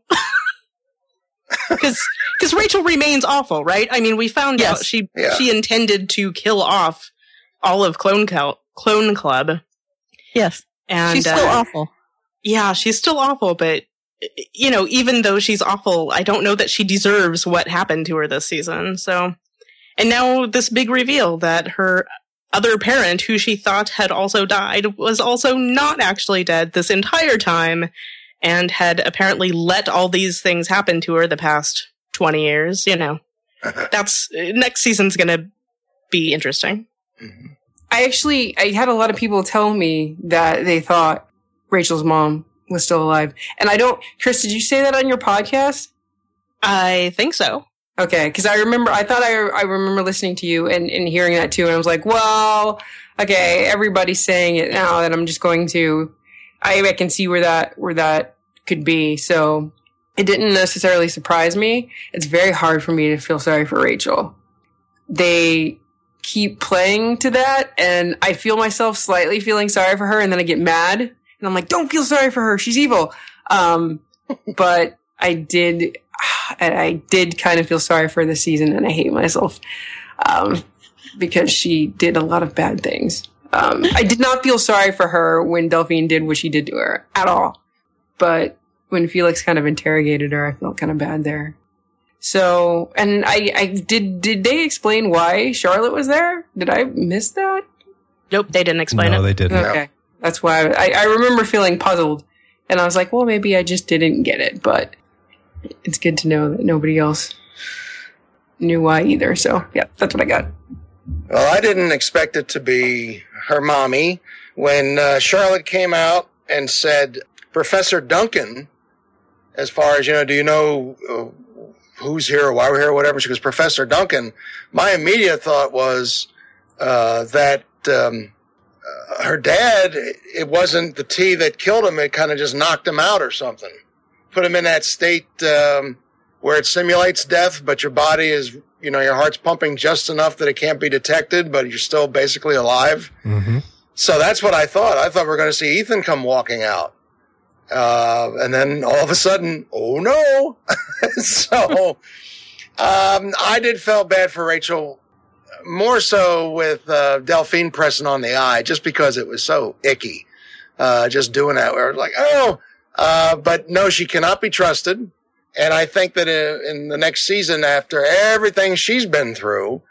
Because because Rachel remains awful, right? I mean, we found Yes. out she Yeah. she intended to kill off all of Clone Cal- Clone Club, Yes. and She's still uh, awful. yeah, she's still awful, but you know, even though she's awful, I don't know that she deserves what happened to her this season. So, and now this big reveal that her other parent, who she thought had also died, was also not actually dead this entire time and had apparently let all these things happen to her the past 20 years. You know, that's next season's gonna be interesting. Mhm. I actually I had a lot of people tell me that they thought Rachel's mom was still alive, and I don't. Kris, did you say that on your podcast? I think so. Okay, because I remember I thought I I remember listening to you and, and hearing that too, and I was like, well, okay, everybody's saying it now, that I'm just going to. I, I can see where that where that could be. So it didn't necessarily surprise me. It's very hard for me to feel sorry for Rachel. They keep playing to that, and I feel myself slightly feeling sorry for her, and then I get mad, and I'm like, don't feel sorry for her. She's evil. Um, but I did, and I did kind of feel sorry for this season, and I hate myself um, because she did a lot of bad things. Um, I did not feel sorry for her when Delphine did what she did to her at all, but when Felix kind of interrogated her, I felt kind of bad there. So, and I, I did. Did they explain why Charlotte was there? Did I miss that? Nope, they didn't explain no, it. they didn't. Okay, that's why I, I remember feeling puzzled, and I was like, well, maybe I just didn't get it, but it's good to know that nobody else knew why either. So, yeah, that's what I got. Well, I didn't expect it to be her mommy when uh, Charlotte came out and said, Professor Duncan, as far as, you know, do you know uh, who's here or why we're here or whatever? She goes, Professor Duncan. My immediate thought was uh, that um, uh, her dad, it wasn't the tea that killed him. It kind of just knocked him out or something. Put him in that state um, where it simulates death, but your body is, you know, your heart's pumping just enough that it can't be detected, but you're still basically alive. hmm So that's what I thought. I thought we are going to see Ethan come walking out. Uh, and then all of a sudden, oh no. so, um, I did feel bad for Rachel more so with, uh, Delphine pressing on the eye just because it was so icky. Uh, just doing that where it was like, oh, uh, but no, she cannot be trusted. And I think that in, the next season, after everything she's been through,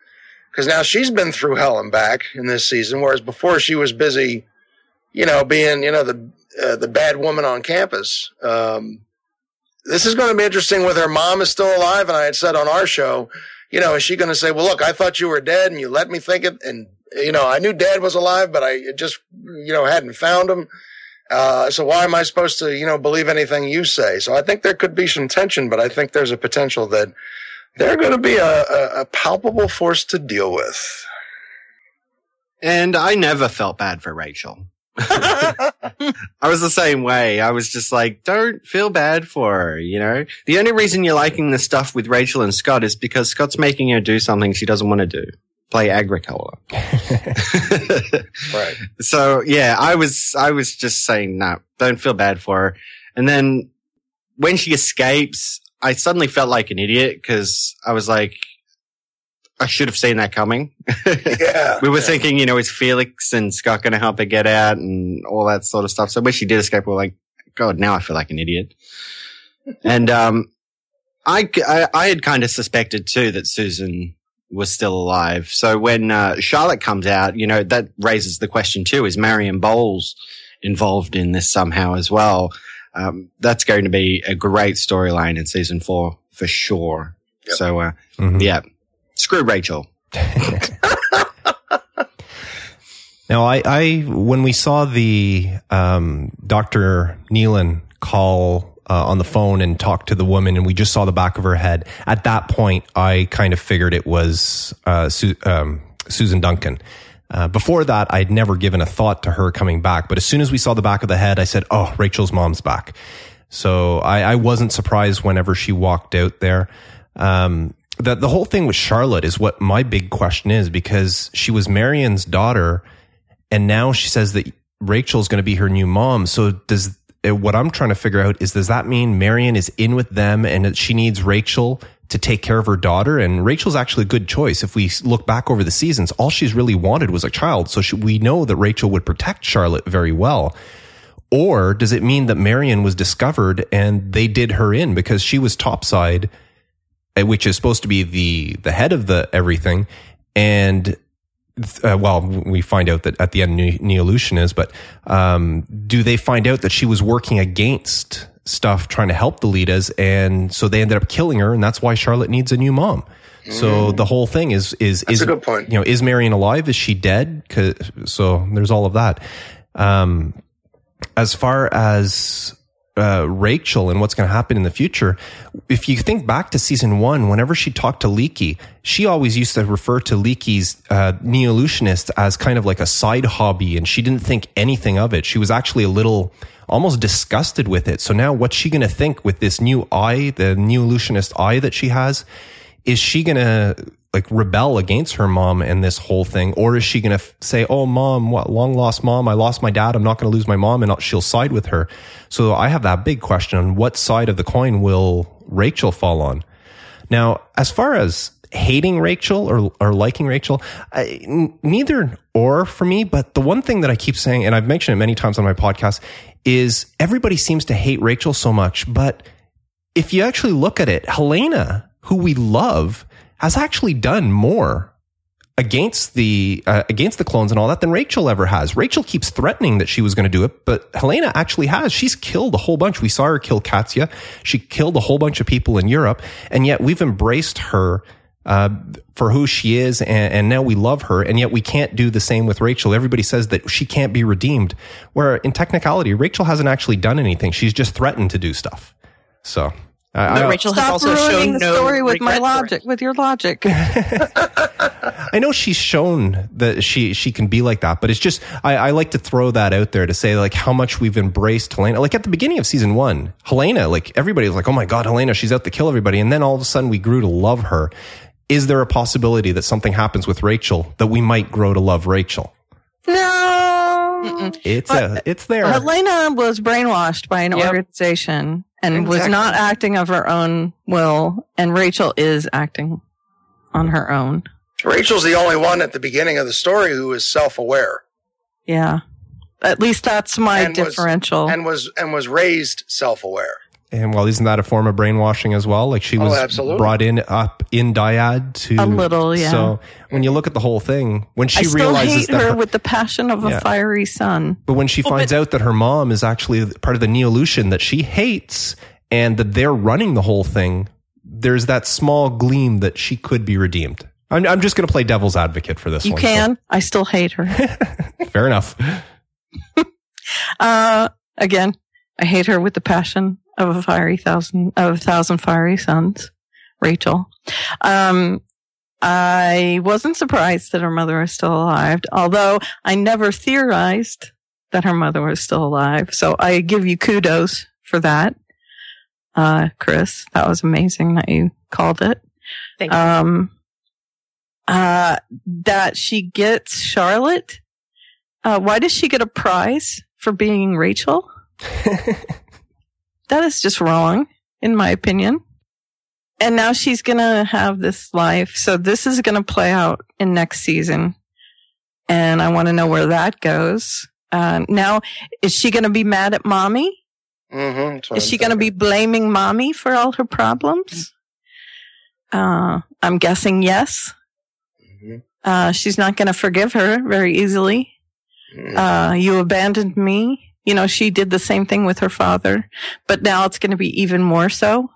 because now she's been through hell and back in this season, whereas before she was busy, you know, being you know the uh, the bad woman on campus. Um, this is going to be interesting. With her mom is still alive, and I had said on our show, you know, is she going to say, "Well, look, I thought you were dead, and you let me think it," and you know, I knew Dad was alive, but I just you know hadn't found him. Uh, so why am I supposed to, you know, believe anything you say? So I think there could be some tension, but I think there's a potential that they're going to be a, a, a palpable force to deal with. And I never felt bad for Rachel. I was the same way. I was just like, don't feel bad for her, you know? The only reason you're liking the stuff with Rachel and Scott is because Scott's making her do something she doesn't want to do. Play Agricola. right. so yeah, I was, I was just saying, no, don't feel bad for her. And then when she escapes, I suddenly felt like an idiot because I was like, I should have seen that coming. Yeah. we were Yeah. thinking, you know, is Felix and Scott going to help her get out and all that sort of stuff. So when she did escape, we are like, God, now I feel like an idiot. and, um, I, I, I had kind of suspected too that Susan was still alive. So when, uh, Charlotte comes out, you know, that raises the question too, is Marion Bowles involved in this somehow as well? Um, that's going to be a great storyline in season four for sure. Yep. So, uh, Mhm. yeah, screw Rachel. Now, I, I when we saw the um, Dr. Nealon call uh, on the phone and talked to the woman, and we just saw the back of her head. At that point, I kind of figured it was uh, Su- um, Susan Duncan. Uh, before that, I'd never given a thought to her coming back. But as soon as we saw the back of the head, I said, "Oh, Rachel's mom's back." So I, I wasn't surprised whenever she walked out there. Um, the the whole thing with Charlotte is what my big question is because she was Marion's daughter, and now she says that Rachel's going to be her new mom. So does what I'm trying to figure out is does that mean Marion is in with them and she needs Rachel to take care of her daughter? And Rachel's actually a good choice. If we look back over the seasons, all she's really wanted was a child. So she, we know that Rachel would protect Charlotte very well. Or does it mean that Marion was discovered and they did her in because she was topside, uh, which is supposed to be the the head of the everything, and uh, well, we find out that at the end Neolution is, but um, do they find out that she was working against stuff trying to help the Ledas, and so they ended up killing her, and that's why Charlotte needs a new mom. So the whole thing is is That's is a good point. You know, is Marion alive? Is she dead? 'Cause- So there's all of that. Um, as far as uh, Rachel and what's going to happen in the future, if you think back to season one, whenever she talked to Leekie, she always used to refer to Leekie's uh, Neolutionist as kind of like a side hobby, and she didn't think anything of it. She was actually a little almost disgusted with it. So now, what's she going to think with this new eye, the Neolutionist eye that she has? Is she going to like rebel against her mom and this whole thing? Or is she going to f- say oh mom what long lost mom i lost my dad i'm not going to lose my mom and I'll- she'll side with her? So i have that big question on what side of the coin will rachel fall on? Now as far as hating rachel or, or liking rachel I, n- neither or for me but the one thing that i keep saying and i've mentioned it many times on my podcast is everybody seems to hate rachel so much but if you actually look at it helena who we love has actually done more against the uh, against the clones and all that than Rachel ever has. Rachel keeps threatening that she was going to do it, but Helena actually has. She's killed a whole bunch. We saw her kill Katja. She killed a whole bunch of people in Europe, and yet we've embraced her uh, for who she is, and, and now we love her. And yet we can't do the same with Rachel. Everybody says that she can't be redeemed, where in technicality, Rachel hasn't actually done anything. She's just threatened to do stuff. So. Uh, I- But Rachel has Stop also ruining shown the no story with my regret for it. logic, with your logic. I know she's shown that she she can be like that, but it's just I, I like to throw that out there to say like how much we've embraced Helena. Like at the beginning of season one, Helena, like everybody was like, "Oh my god, Helena, she's out to kill everybody," and then all of a sudden we grew to love her. Is there a possibility that something happens with Rachel that we might grow to love Rachel? no. It's But- a, it's there. Helena was brainwashed by an Yep. organization and was not acting of her own will, and Rachel is acting on her own. Rachel's the only one at the beginning of the story who is self-aware Yeah. At least that's my And was- differential. and was and was raised self-aware. And well, isn't that a form of brainwashing as well? Like she Oh, was absolutely. brought in up in dyad to A little, yeah. So when you look at the whole thing, when she I still realizes hate that her her- with the passion of a fiery sun. But when she Well, finds but- out that her mom is actually part of the Neolution that she hates and that they're running the whole thing, there's that small gleam that she could be redeemed. I'm, I'm just going to play devil's advocate for this You one. can. I still hate her. Fair enough. Uh, again, I hate her with the passion of a fiery thousand of a thousand fiery suns. Rachel. Um, I wasn't surprised that her mother was still alive, although I never theorized that her mother was still alive. So I give you kudos for that, uh, Kris. That was amazing that you called it. Thank you. Um, uh, that she gets Charlotte. Uh, why does she get a prize for being Rachel? that is just wrong, in my opinion. And now she's gonna have this life. So this is gonna play out in next season. And I want to know where that goes. Uh, now, is she gonna be mad at mommy? Mm-hmm, Is she going to be blaming mommy for all her problems? Uh, I'm guessing yes. Mm-hmm. Uh, she's not going to forgive her very easily. Mm-hmm. Uh, you abandoned me. You know, she did the same thing with her father, but now it's going to be even more so.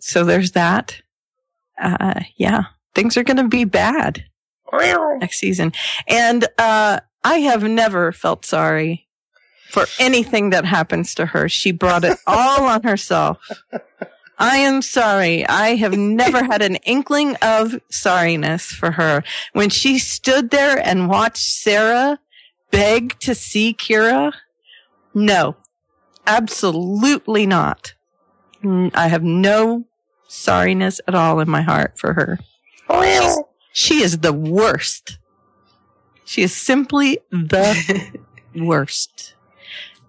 So there's that. Uh, yeah, things are going to be bad next season. And, uh, I have never felt sorry for anything that happens to her. She brought it all on herself. I am sorry. I have never had an inkling of sorriness for her. When she stood there and watched Sarah beg to see Kira, no, absolutely not. I have no sorriness at all in my heart for her. She's- she is the worst. She is simply the worst.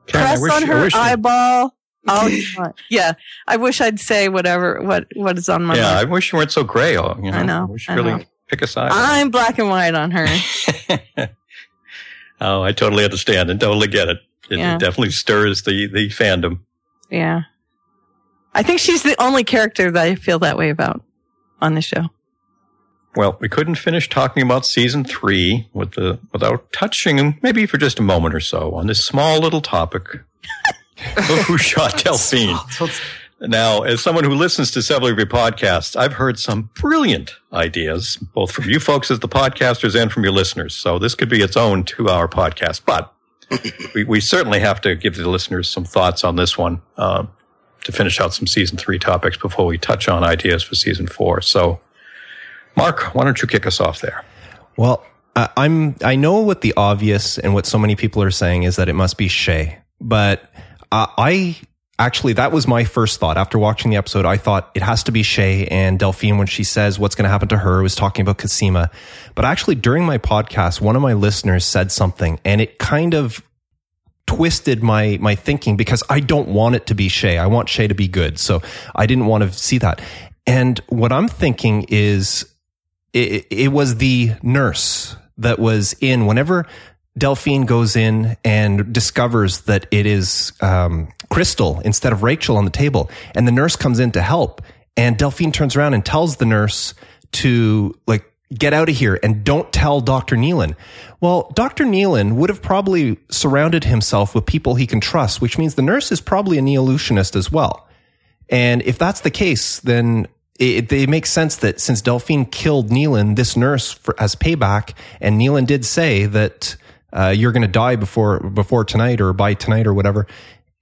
Karen, Press wish- on her wish you- eyeball. all you want. yeah, I wish I'd say whatever what what is on my yeah, I wish you weren't so gray. You know? I know, wish you I really know. pick a side. I'm black and white on her. oh, I totally understand and totally get it. It, Yeah. it definitely stirs the, the fandom. Yeah, I think she's the only character that I feel that way about on the show. Well, we couldn't finish talking about season three with the, without touching, maybe for just a moment or so, on this small little topic who shot Delphine. Now, as someone who listens to several of your podcasts, I've heard some brilliant ideas, both from you folks as the podcasters and from your listeners. So this could be its own two hour podcast, but we, we certainly have to give the listeners some thoughts on this one, uh, to finish out some season three topics before we touch on ideas for season four. So, Mark, why don't you kick us off there? Well, I- I'm I know what the obvious and what so many people are saying is that it must be Shay, but I actually that was my first thought after watching the episode. I thought it has to be Shay and Delphine when she says what's going to happen to her was talking about Cosima, but actually during my podcast, one of my listeners said something, and it kind of twisted my my thinking because I don't want it to be Shay. I want Shay to be good, so I didn't want to see that. And what I'm thinking is it, it was the nurse that was in whenever Delphine goes in and discovers that it is um, Krystal instead of Rachel on the table, and the nurse comes in to help, and Delphine turns around and tells the nurse to like get out of here and don't tell Dr. Nealon. Well, Dr. Nealon would have probably surrounded himself with people he can trust, which means the nurse is probably a Neolutionist as well. And if that's the case, then it, it makes sense that since Delphine killed Nealon, this nurse for, as payback, and Nealon did say that uh, you're going to die before before tonight or by tonight or whatever.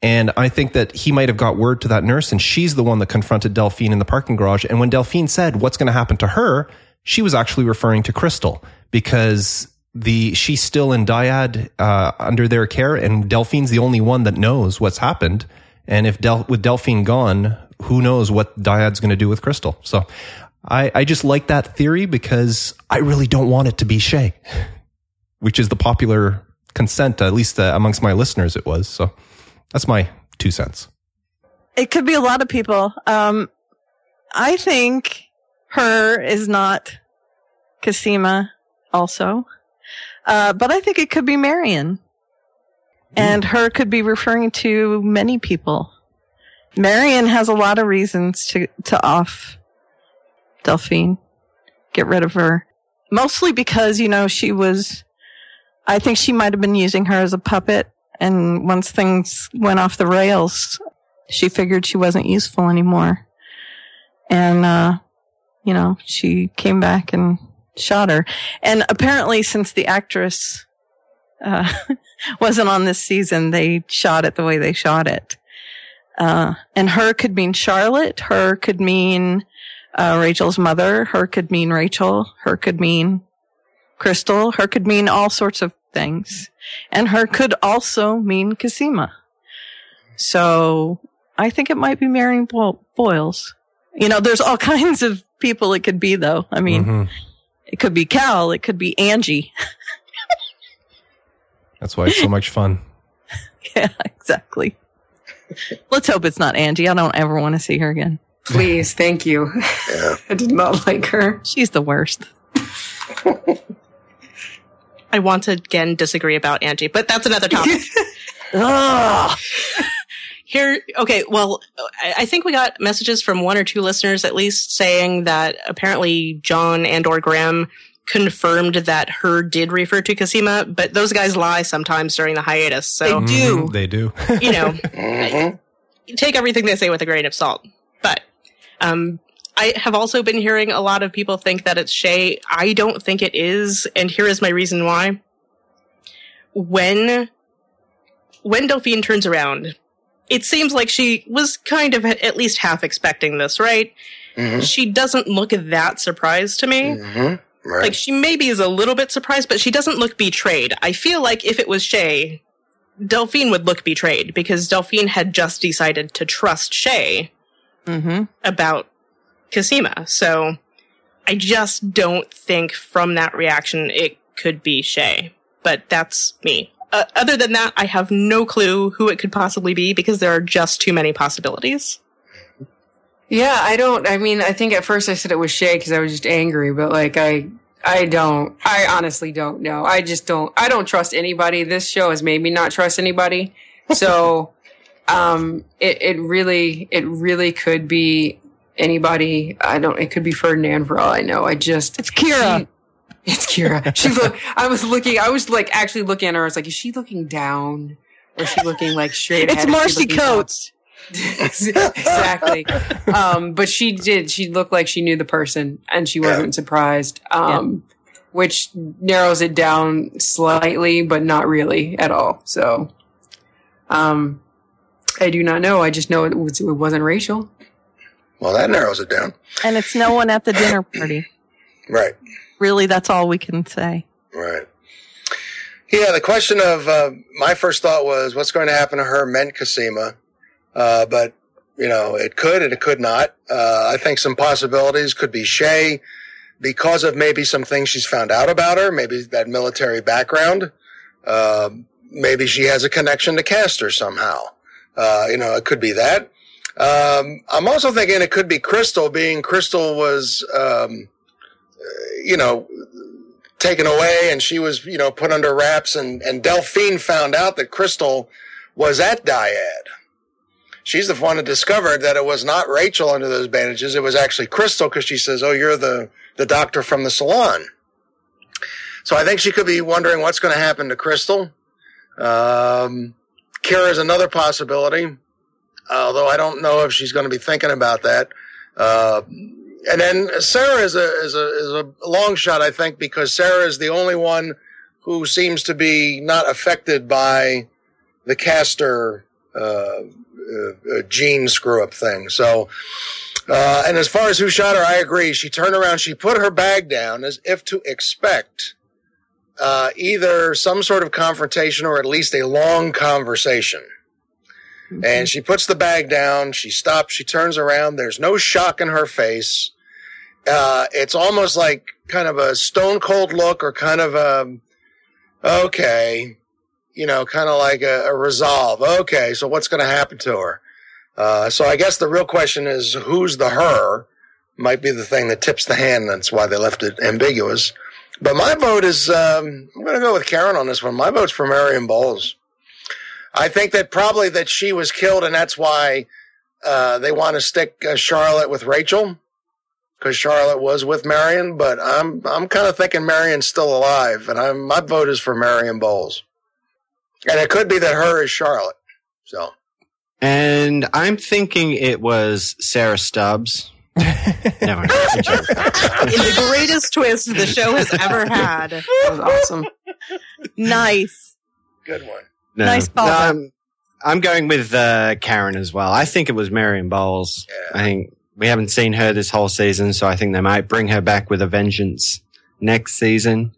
And I think that he might have got word to that nurse, and she's the one that confronted Delphine in the parking garage. And when Delphine said, "What's going to happen to her?" she was actually referring to Krystal because the she's still in Dyad uh, under their care, and Delphine's the only one that knows what's happened. And if Del- with Delphine gone, who knows what Dyad's going to do with Krystal? So I, I just like that theory because I really don't want it to be Shay, which is the popular consent, at least uh, amongst my listeners, it was. So that's my two cents. It could be a lot of people. Um, I think her is not Cosima also. Uh, but I think it could be Marion. And her could be referring to many people. Marion has a lot of reasons to, to off Delphine. Get rid of her. Mostly because, you know, she was, I think she might have been using her as a puppet. And once things went off the rails, she figured she wasn't useful anymore. And, uh, you know, she came back and shot her. And apparently, since the actress, uh, wasn't on this season, they shot it the way they shot it. Uh, and her could mean Charlotte. Her could mean, uh, Rachel's mother. Her could mean Rachel. Her could mean Krystal. Her could mean all sorts of things. And her could also mean Cosima. So I think it might be Marion Bo- Bowles. You know, there's all kinds of people it could be though. I mean, Mhm. it could be Cal. It could be Angie. that's why it's so much fun. yeah, exactly. Let's hope it's not Angie. I don't ever want to see her again. Please, thank you. Yeah. I did not like her. She's the worst. I want to again disagree about Angie, but that's another topic. Here, okay, well, I I think we got messages from one or two listeners at least saying that apparently John and or Graeme confirmed that her did refer to Cosima, but those guys lie sometimes during the hiatus. So, They do. Mhm, they do. you know, Mhm. take everything they say with a grain of salt. But um, I have also been hearing a lot of people think that it's Shay. I don't think it is, and here is my reason why. when when Delphine turns around, it seems like she was kind of at least half expecting this, right? Mhm. She doesn't look that surprised to me. Mhm. Right. Like she maybe is a little bit surprised, but she doesn't look betrayed. I feel like if it was Shay, Delphine would look betrayed because Delphine had just decided to trust Shay Mm-hmm. about Cosima. So I just don't think from that reaction it could be Shay. But that's me. Uh, other than that, I have no clue who it could possibly be because there are just too many possibilities. Yeah, I don't. I mean, I think at first I said it was Shay because I was just angry, but like I, I don't. I honestly don't know. I just don't. I don't trust anybody. This show has made me not trust anybody. So, um, it it really it really could be anybody. I don't. It could be Ferdinand for all I know. I just It's Kira. she- it's Kira. She look. I was looking. I was like actually looking at her. I was like, is she looking down or is she looking like straight? It's ahead? Marci looking down? Coates. exactly. Um, but she did. She looked like she knew the person, and she wasn't surprised. Um, which narrows it down slightly, but not really at all. So, um, I do not know. I just know it, was, it wasn't Rachel. Well, that narrows it down. And it's no one at the dinner party. Right. Really, that's all we can say. Right. Yeah, the question of uh, my first thought was what's going to happen to her meant Cosima, uh, but you know it could and it could not. Uh, I think some possibilities could be Shay because of maybe some things she's found out about her, maybe that military background. Uh, maybe she has a connection to Castor somehow. Uh, you know, it could be that. Um, I'm also thinking it could be Krystal, being Krystal was, um, you know, taken away and she was, you know, put under wraps and, and Delphine found out that Krystal was at Dyad. She's the one that discovered that it was not Rachel under those bandages. It was actually Krystal because she says, Oh, you're the, the doctor from the salon. So I think she could be wondering what's going to happen to Krystal. Um, is another possibility, although I don't know if she's going to be thinking about that. Uh, and then Sarah is a is a is a long shot, I think, because Sarah is the only one who seems to be not affected by the Castor uh, uh, uh, gene screw up thing. So, uh, and as far as who shot her, I agree. She turned around, she put her bag down as if to expect uh, either some sort of confrontation or at least a long conversation. And she puts the bag down. She stops. She turns around. There's no shock in her face. Uh, it's almost like kind of a stone cold look or kind of a, okay, you know, kind of like a, a resolve. Okay. So what's going to happen to her? Uh, so I guess the real question is who's the her might be the thing that tips the hand. That's why they left it ambiguous. But my vote is, um, I'm going to go with Karen on this one. My vote's for Marion Bowles. I think that probably that she was killed, and that's why uh, they want to stick uh, Charlotte with Rachel because Charlotte was with Marion. But I'm I'm kind of thinking Marion's still alive, and I'm my vote is for Marion Bowles, and it could be that her is Charlotte. So And I'm thinking it was Sarah Stubbs. Never mind. It's a joke. In the greatest twist the show has ever had. That was awesome. Nice. good one. No. Nice call. No, I'm, I'm going with uh, Karen as well. I think it was Marion Bowles. Yeah. I think we haven't seen her this whole season, so I think they might bring her back with a vengeance next season.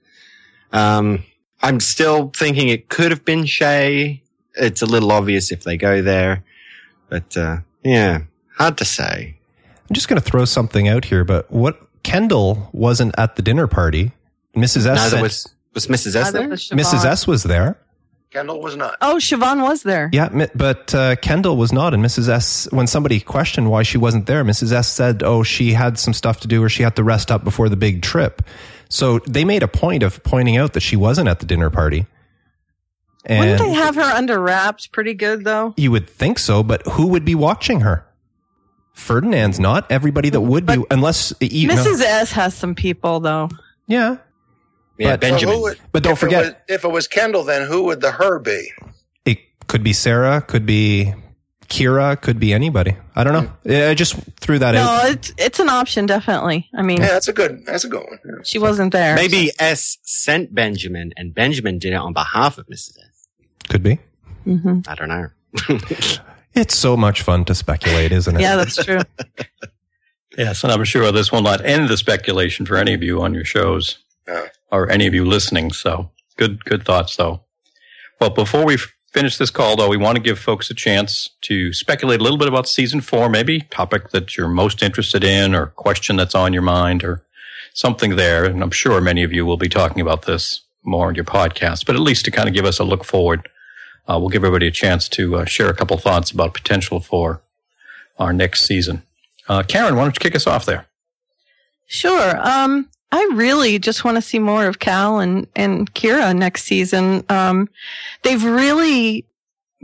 Um, I'm still thinking it could have been Shay. It's a little obvious if they go there, but uh, yeah, hard to say. I'm just going to throw something out here, but what Kendall wasn't at the dinner party. Mrs. S. Neither sent- was was Mrs. S there? was Mrs. S was there. Kendall was not. Oh, Siobhan was there. Yeah, but uh, Kendall was not. And Mrs. S, when somebody questioned why she wasn't there, Mrs. S said, oh, she had some stuff to do or she had to rest up before the big trip. So they made a point of pointing out that she wasn't at the dinner party. And Wouldn't they have her under wraps pretty good though? you would think so, but who would be watching her? Ferdinand's not. Everybody that would be, unless you know- Mrs. S has some people though. yeah. Yeah, But- Benjamin. So who would- But don't if forget- it was, if it was Kendall, then who would the her be? It could be Sarah, could be Kira could be anybody. I don't know. Yeah, I just threw that in. No, out. it's it's an option, definitely. I mean, Yeah, that's a good. That's a good one. Yeah. she wasn't there. Maybe S sent Benjamin and Benjamin did it on behalf of Mrs. S. Could be. hmm I don't know. It's so much fun to speculate, isn't it? Yeah, that's true. Yes, and I'm sure this will not end the speculation for any of you on your shows No. Or any of you listening. So good, good thoughts though. Well, before we finish this call though, we want to give folks a chance to speculate a little bit about season four, maybe topic that you're most interested in or question that's on your mind or something there. And I'm sure many of you will be talking about this more in your podcast, but at least to kind of give us a look forward, uh, we'll give everybody a chance to uh, share a couple thoughts about potential for our next season. Uh, Karen, why don't you kick us off there? Sure. Um, I really just want to see more of Cal and, and Kira next season. Um, they've really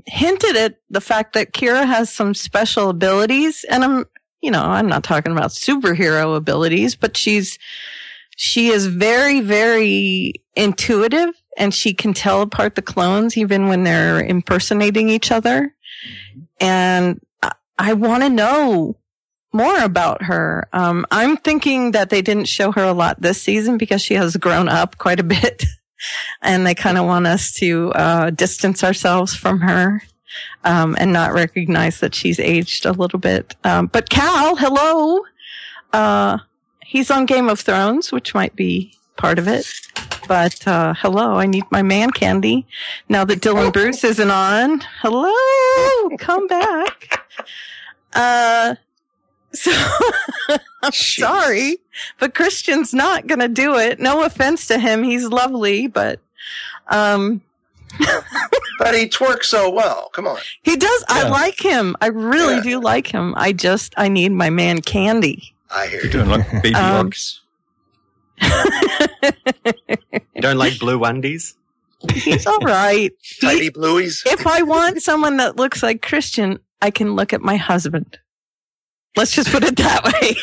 hinted at the fact that Kira has some special abilities and I'm, you know, I'm not talking about superhero abilities, but she's, she is very, very intuitive and she can tell apart the clones even when they're impersonating each other. And I, I want to know more about her. Um, I'm thinking that they didn't show her a lot this season because she has grown up quite a bit. and they kind of want us to uh, distance ourselves from her um, and not recognize that she's aged a little bit. Um, but Cal, hello. Uh, he's on Game of Thrones, which might be part of it. But uh, hello, I need my man candy now that Dylan Bruce isn't on. Hello, come back. Uh, so I'm Jeez. sorry, but Kristian's not going to do it. No offense to him. He's lovely, but, um, But he twerks so well. Come on. he does. I like him. I really Yeah. do like him. I just, I need my man candy. I hear You're you. doing like baby Um. You don't like blue undies? He's all right. He- Tidy blueies. if I want someone that looks like Kristian, I can look at my husband. Let's just put it that way.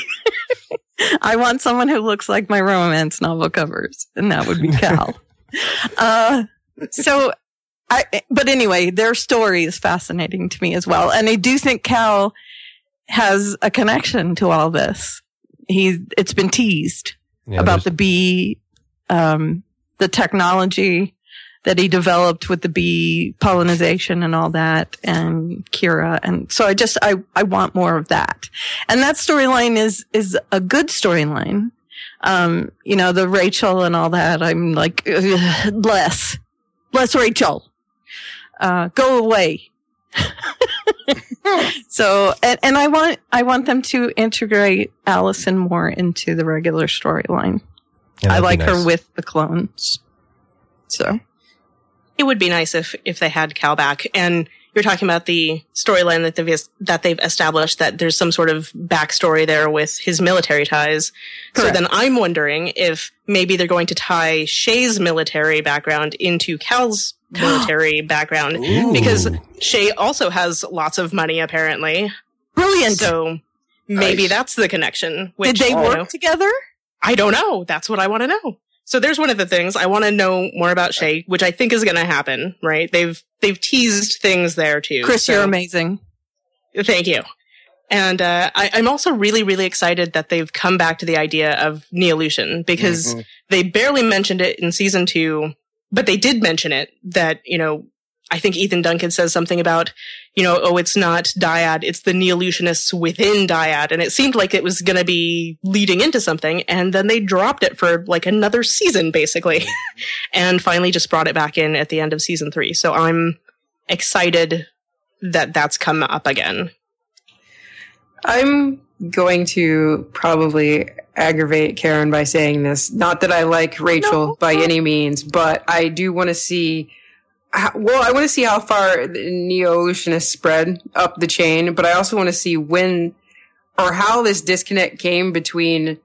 I want someone who looks like my romance novel covers, and that would be Cal. uh, so, I, but anyway, their story is fascinating to me as well. And I do think Cal has a connection to all this. He's, it's been teased Yeah, about the bee, um, the technology that he developed with the bee pollination and all that and Kira. And so I just, I, I want more of that. And that storyline is, is a good storyline. Um, you know, the Rachel and all that. I'm like, "Ugh, less, less Rachel, uh, go away. so, and, and I want, I want them to integrate Alison more into the regular storyline. yeah, I like her with the clones. So, It would be nice if if they had Cal back. And you're talking about the storyline that they've that they've established that there's some sort of backstory there with his military ties. So then I'm wondering if maybe they're going to tie Shay's military background into Cal's military background because Shay also has lots of money apparently. brilliant. So maybe Nice. that's the connection. Did they work know, together? I don't know. That's what I want to know. So there's one of the things I want to know more about Shay, which I think is going to happen. Right? They've they've teased things there too. Kris, so- you're amazing. Thank you. And uh, I, I'm also really, really excited that they've come back to the idea of Neolution because Mhm. they barely mentioned it in season two, but they did mention it that, you know, I think Ethan Duncan says something about, you know, oh, it's not Dyad, it's the Neolutionists within Dyad. And it seemed like it was going to be leading into something. And then they dropped it for like another season, basically, and finally just brought it back in at the end of season three. So I'm excited that that's come up again. I'm going to probably aggravate Karen by saying this. Not that I like Rachel No. by any means, but I do want to see. Well, I want to see how far the Neolutionists spread up the chain, but I also want to see when or how this disconnect came between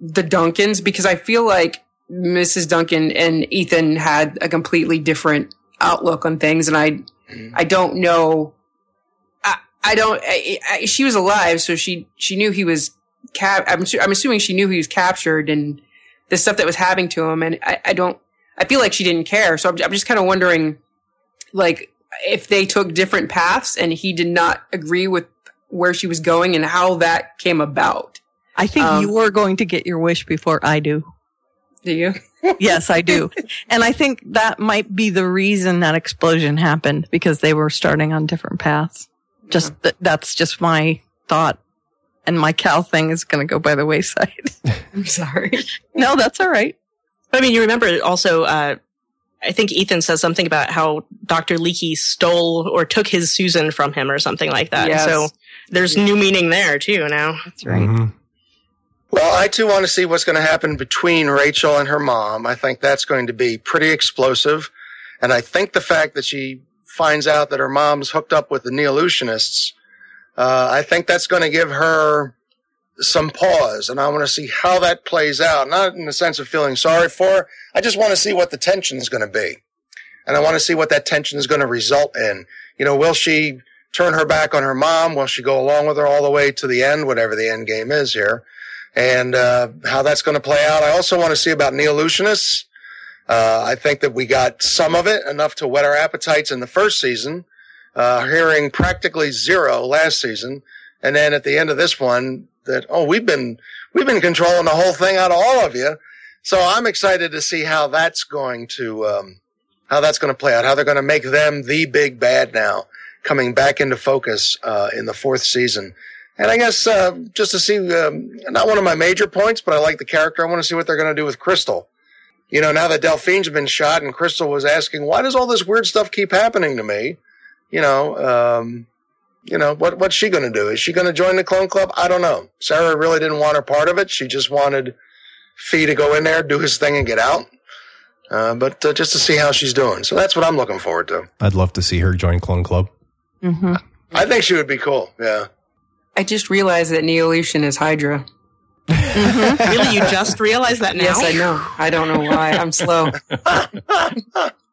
the Duncans because I feel like Mrs. Duncan and Ethan had a completely different outlook on things, and I I don't know. I, I don't. I, I, she was alive, so she she knew he was cap. I'm, I'm assuming she knew he was captured and the stuff that was happening to him. And I, I don't. I feel like she didn't care. So I'm, I'm just kind of wondering, like, if they took different paths and he did not agree with where she was going and how that came about. I think Um, you're going to get your wish before I do. Do you? Yes, I do. and I think that might be the reason that explosion happened because they were starting on different paths. Just th- that's just my thought. And my Cal thing is going to go by the wayside. I'm sorry. no, that's all right. But I mean, you remember also, uh, I think Ethan says something about how Dr. Leekie stole or took his Susan from him or something like that. Yes. So there's new meaning there too now. That's right. Mhm. Well, I too want to see what's going to happen between Rachel and her mom. I think that's going to be pretty explosive. And I think the fact that she finds out that her mom's hooked up with the Neolutionists, uh, I think that's going to give her some pause. And I want to see how that plays out. Not in the sense of feeling sorry for. I just want to see what the tension is going to be. And I want to see what that tension is going to result in. You know, will she turn her back on her mom? Will she go along with her all the way to the end, whatever the end game is here? and uh, how that's going to play out. I also want to see about Neolutionists. Uh, I think that we got some of it enough to whet our appetites in the first season, uh, hearing practically zero last season, and then at the end of this one, that oh we've been we've been controlling the whole thing out of all of you. So I'm excited to see how that's going to um, how that's going to play out. How they're going to make them the big bad now, coming back into focus uh, in the fourth season. And I guess uh, just to see, um, not one of my major points, but I like the character. I want to see what they're going to do with Krystal. You know, now that Delphine's been shot and Krystal was asking, why does all this weird stuff keep happening to me? You know, um, you know, what, what's she going to do? Is she going to join the clone club? I don't know. Sarah really didn't want her part of it. She just wanted Fee to go in there, do his thing and get out. Uh, but uh, just to see how she's doing. So that's what I'm looking forward to. I'd love to see her join Clone Club. hmm I think she would be cool. Yeah. I just realized that Neolution is Hydra. really, you just realized that now? Yes, I know. I don't know why. I'm slow.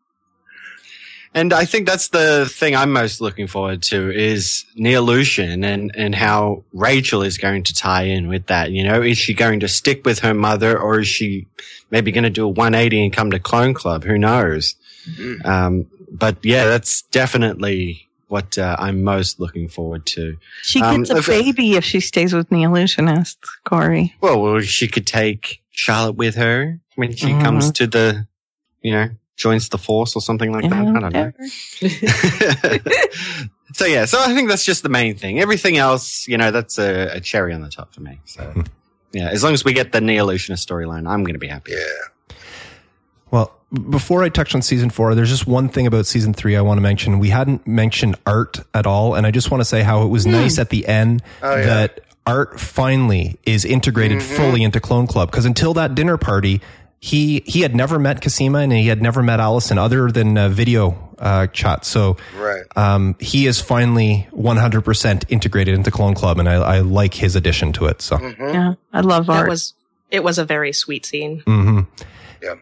And I think that's the thing I'm most looking forward to is Neolution and, and how Rachel is going to tie in with that. You know, is she going to stick with her mother or is she maybe going to do a 180 and come to Clone Club? Who knows? Mhm. Um, but yeah, that's definitely what uh, I'm most looking forward to. She Um, gets a if- baby if she stays with Neolutionists, Corey. Well, well, she could take Charlotte with her when she Mhm. comes to the, you know, joins the force or something like that. Uh-huh. I don't know. So yeah, so I think that's just the main thing. Everything else, you know, that's a, a cherry on the top for me. So yeah, as long as we get the Neolutionist storyline, I'm going to be happy. Yeah. Well, before I touch on season four, there's just one thing about season three I want to mention. We hadn't mentioned art at all, and I just want to say how it was hmm. nice at the end Oh, yeah. that art finally is integrated mm-hmm. fully into Clone Club. Because until that dinner party, he he had never met Cosima and he had never met Alison other than uh, video uh, chat. So Right. um, he is finally 100% integrated into Clone Club, and I, I like his addition to it. So. Mhm. Yeah, I love That art. was it was a very sweet scene. hmm Yeah.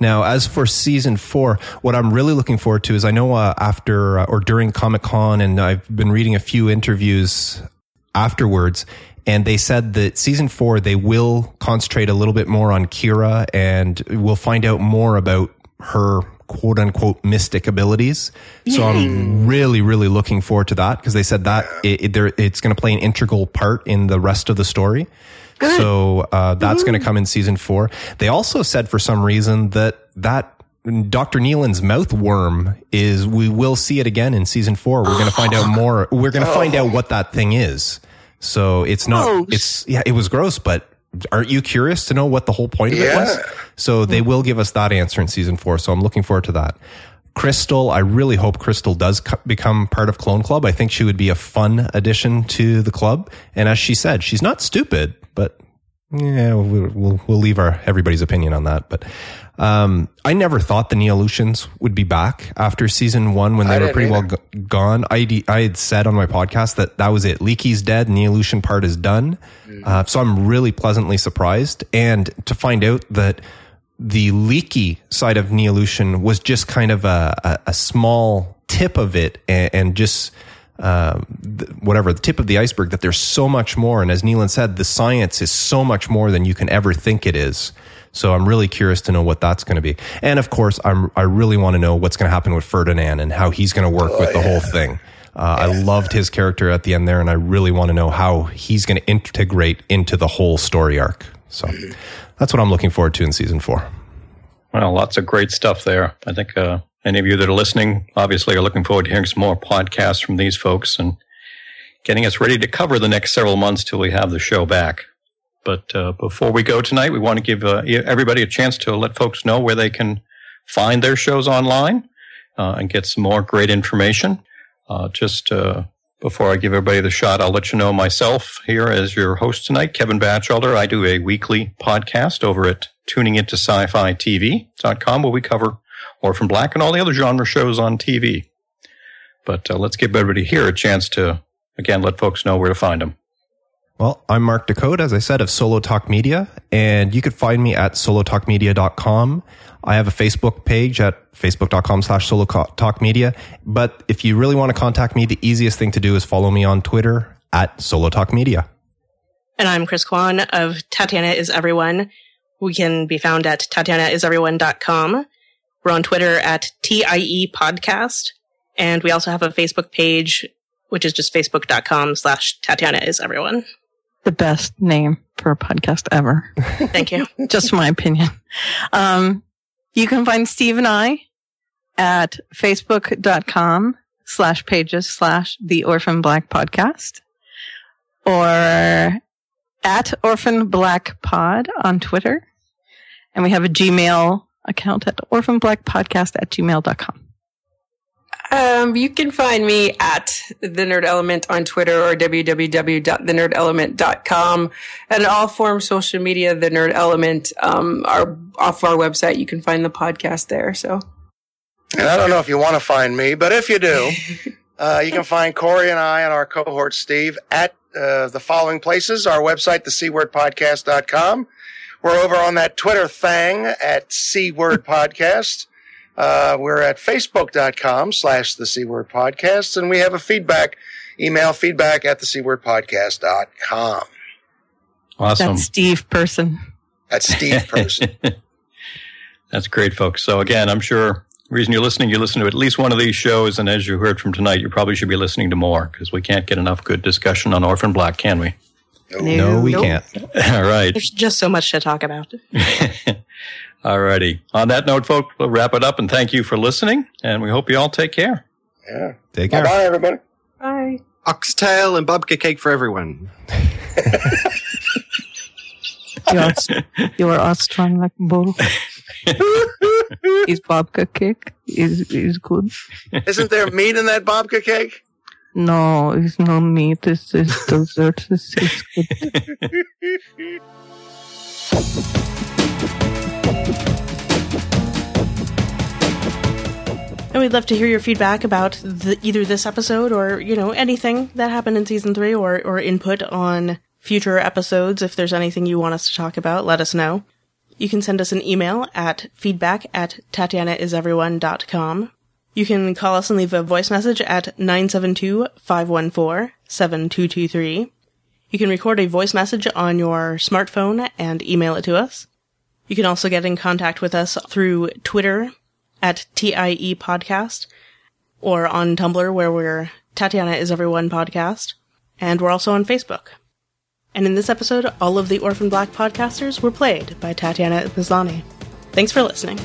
Now, as for season four, what I'm really looking forward to is I know uh, after uh, or during Comic Con, and I've been reading a few interviews afterwards, and they said that season four they will concentrate a little bit more on Kira, and we'll find out more about her quote unquote mystic abilities. So I'm really, really looking forward to that because they said that it, it, it's going to play an integral part in the rest of the story. So uh, that's going to come in season four. They also said for some reason that that Dr. Nealon's mouth worm is we will see it again in season four. We're going to find out more. We're going to find out what that thing is. So it's not. Gross. It's yeah. It was gross, but aren't you curious to know what the whole point of it was? So they will give us that answer in season four. So I'm looking forward to that. Krystal, I really hope Krystal does co- become part of Clone Club. I think she would be a fun addition to the club. And as she said, she's not stupid, but yeah, we'll, we'll, we'll leave our everybody's opinion on that. But um, I never thought the Neolutions would be back after season one when they I were pretty well g- gone. I, I had said on my podcast that that was it. Leekie's dead. Neolution part is done. Uh, so I'm really pleasantly surprised. And to find out that the Leekie side of Neolution was just kind of a, a, a small tip of it and, and just um, th- whatever the tip of the iceberg that there's so much more and as Nealon said the science is so much more than you can ever think it is So I'm really curious to know what that's going to be. And of course, I'm, I really want to know what's going to happen with Ferdinand and how he's going to work with the whole thing. Uh, I loved his character at the end there, and I really want to know how he's going to integrate into the whole story arc. So that's what I'm looking forward to in season four. Well, lots of great stuff there. I think uh, any of you that are listening obviously are looking forward to hearing some more podcasts from these folks and getting us ready to cover the next several months till we have the show back. But uh, before we go tonight, we want to give uh, everybody a chance to let folks know where they can find their shows online uh, and get some more great information. Uh, just uh, before I give everybody the shot, I'll let you know myself here as your host tonight, Kevin Bachelder. I do a weekly podcast over at tuningintosci-fi-tv.com where we cover Orphan Black and all the other genre shows on TV. But uh, let's give everybody here a chance to, again, let folks know where to find them. Well, I'm Mark Decode, as I said, of Solo Talk Media, and you could find me at solotalkmedia.com. I have a Facebook page at facebook.com slash solo talk media. But if you really want to contact me, the easiest thing to do is follow me on Twitter at solo talk media. And I'm Kris Kwan of Tatiana is Everyone. We can be found at tatianaiseveryone.com. We're on Twitter at TIE podcast. And we also have a Facebook page, which is just facebook.com slash Tatiana is everyone the best name for a podcast ever. Thank you. Just my opinion. Um, you can find Steve and I at facebook.com slash pages slash the Orphan Black podcast or at Orphan Black Pod on Twitter. And we have a Gmail account at orphanblackpodcast at gmail.com. Um, you can find me at the Nerd Element on Twitter or www.thenerdelement.com and all forms social media. The Nerd Element um, are off our website. You can find the podcast there. So, and I don't know if you want to find me, but if you do, uh, you can find Corey and I and our cohort Steve at uh, the following places: our website, the C-wordpodcast.com. We're over on that Twitter thing at C Word Podcast. Uh, we're at facebook.com slash the C Word Podcast, and we have a feedback email feedback at the C Word Podcast.com. Awesome. That's Steve Person. That's Steve Person. That's great, folks. So again, I'm sure the reason you're listening, you listen to at least one of these shows, and as you heard from tonight, you probably should be listening to more because we can't get enough good discussion on Orphan Black, can we? No, no we nope. can't. All right. There's just so much to talk about. All righty. On that note, folks, we'll wrap it up and thank you for listening. And we hope you all take care. Yeah. Take care. Bye, everybody. Bye. Oxtail and babka cake for everyone. you're, you're Austrian like bull. is babka cake is is good. Isn't there meat in that babka cake? No, it's no meat. It's, it's dessert. It's, it's good. And we'd love to hear your feedback about the, either this episode or, you know, anything that happened in season three or, or input on future episodes. If there's anything you want us to talk about, let us know. You can send us an email at feedback at tatianaiseveryone.com. You can call us and leave a voice message at 972-514-7223. You can record a voice message on your smartphone and email it to us. You can also get in contact with us through Twitter at TIE Podcast or on Tumblr where we're Tatiana is Everyone Podcast. And we're also on Facebook. And in this episode, all of the Orphan Black podcasters were played by Tatiana Maslany. Thanks for listening.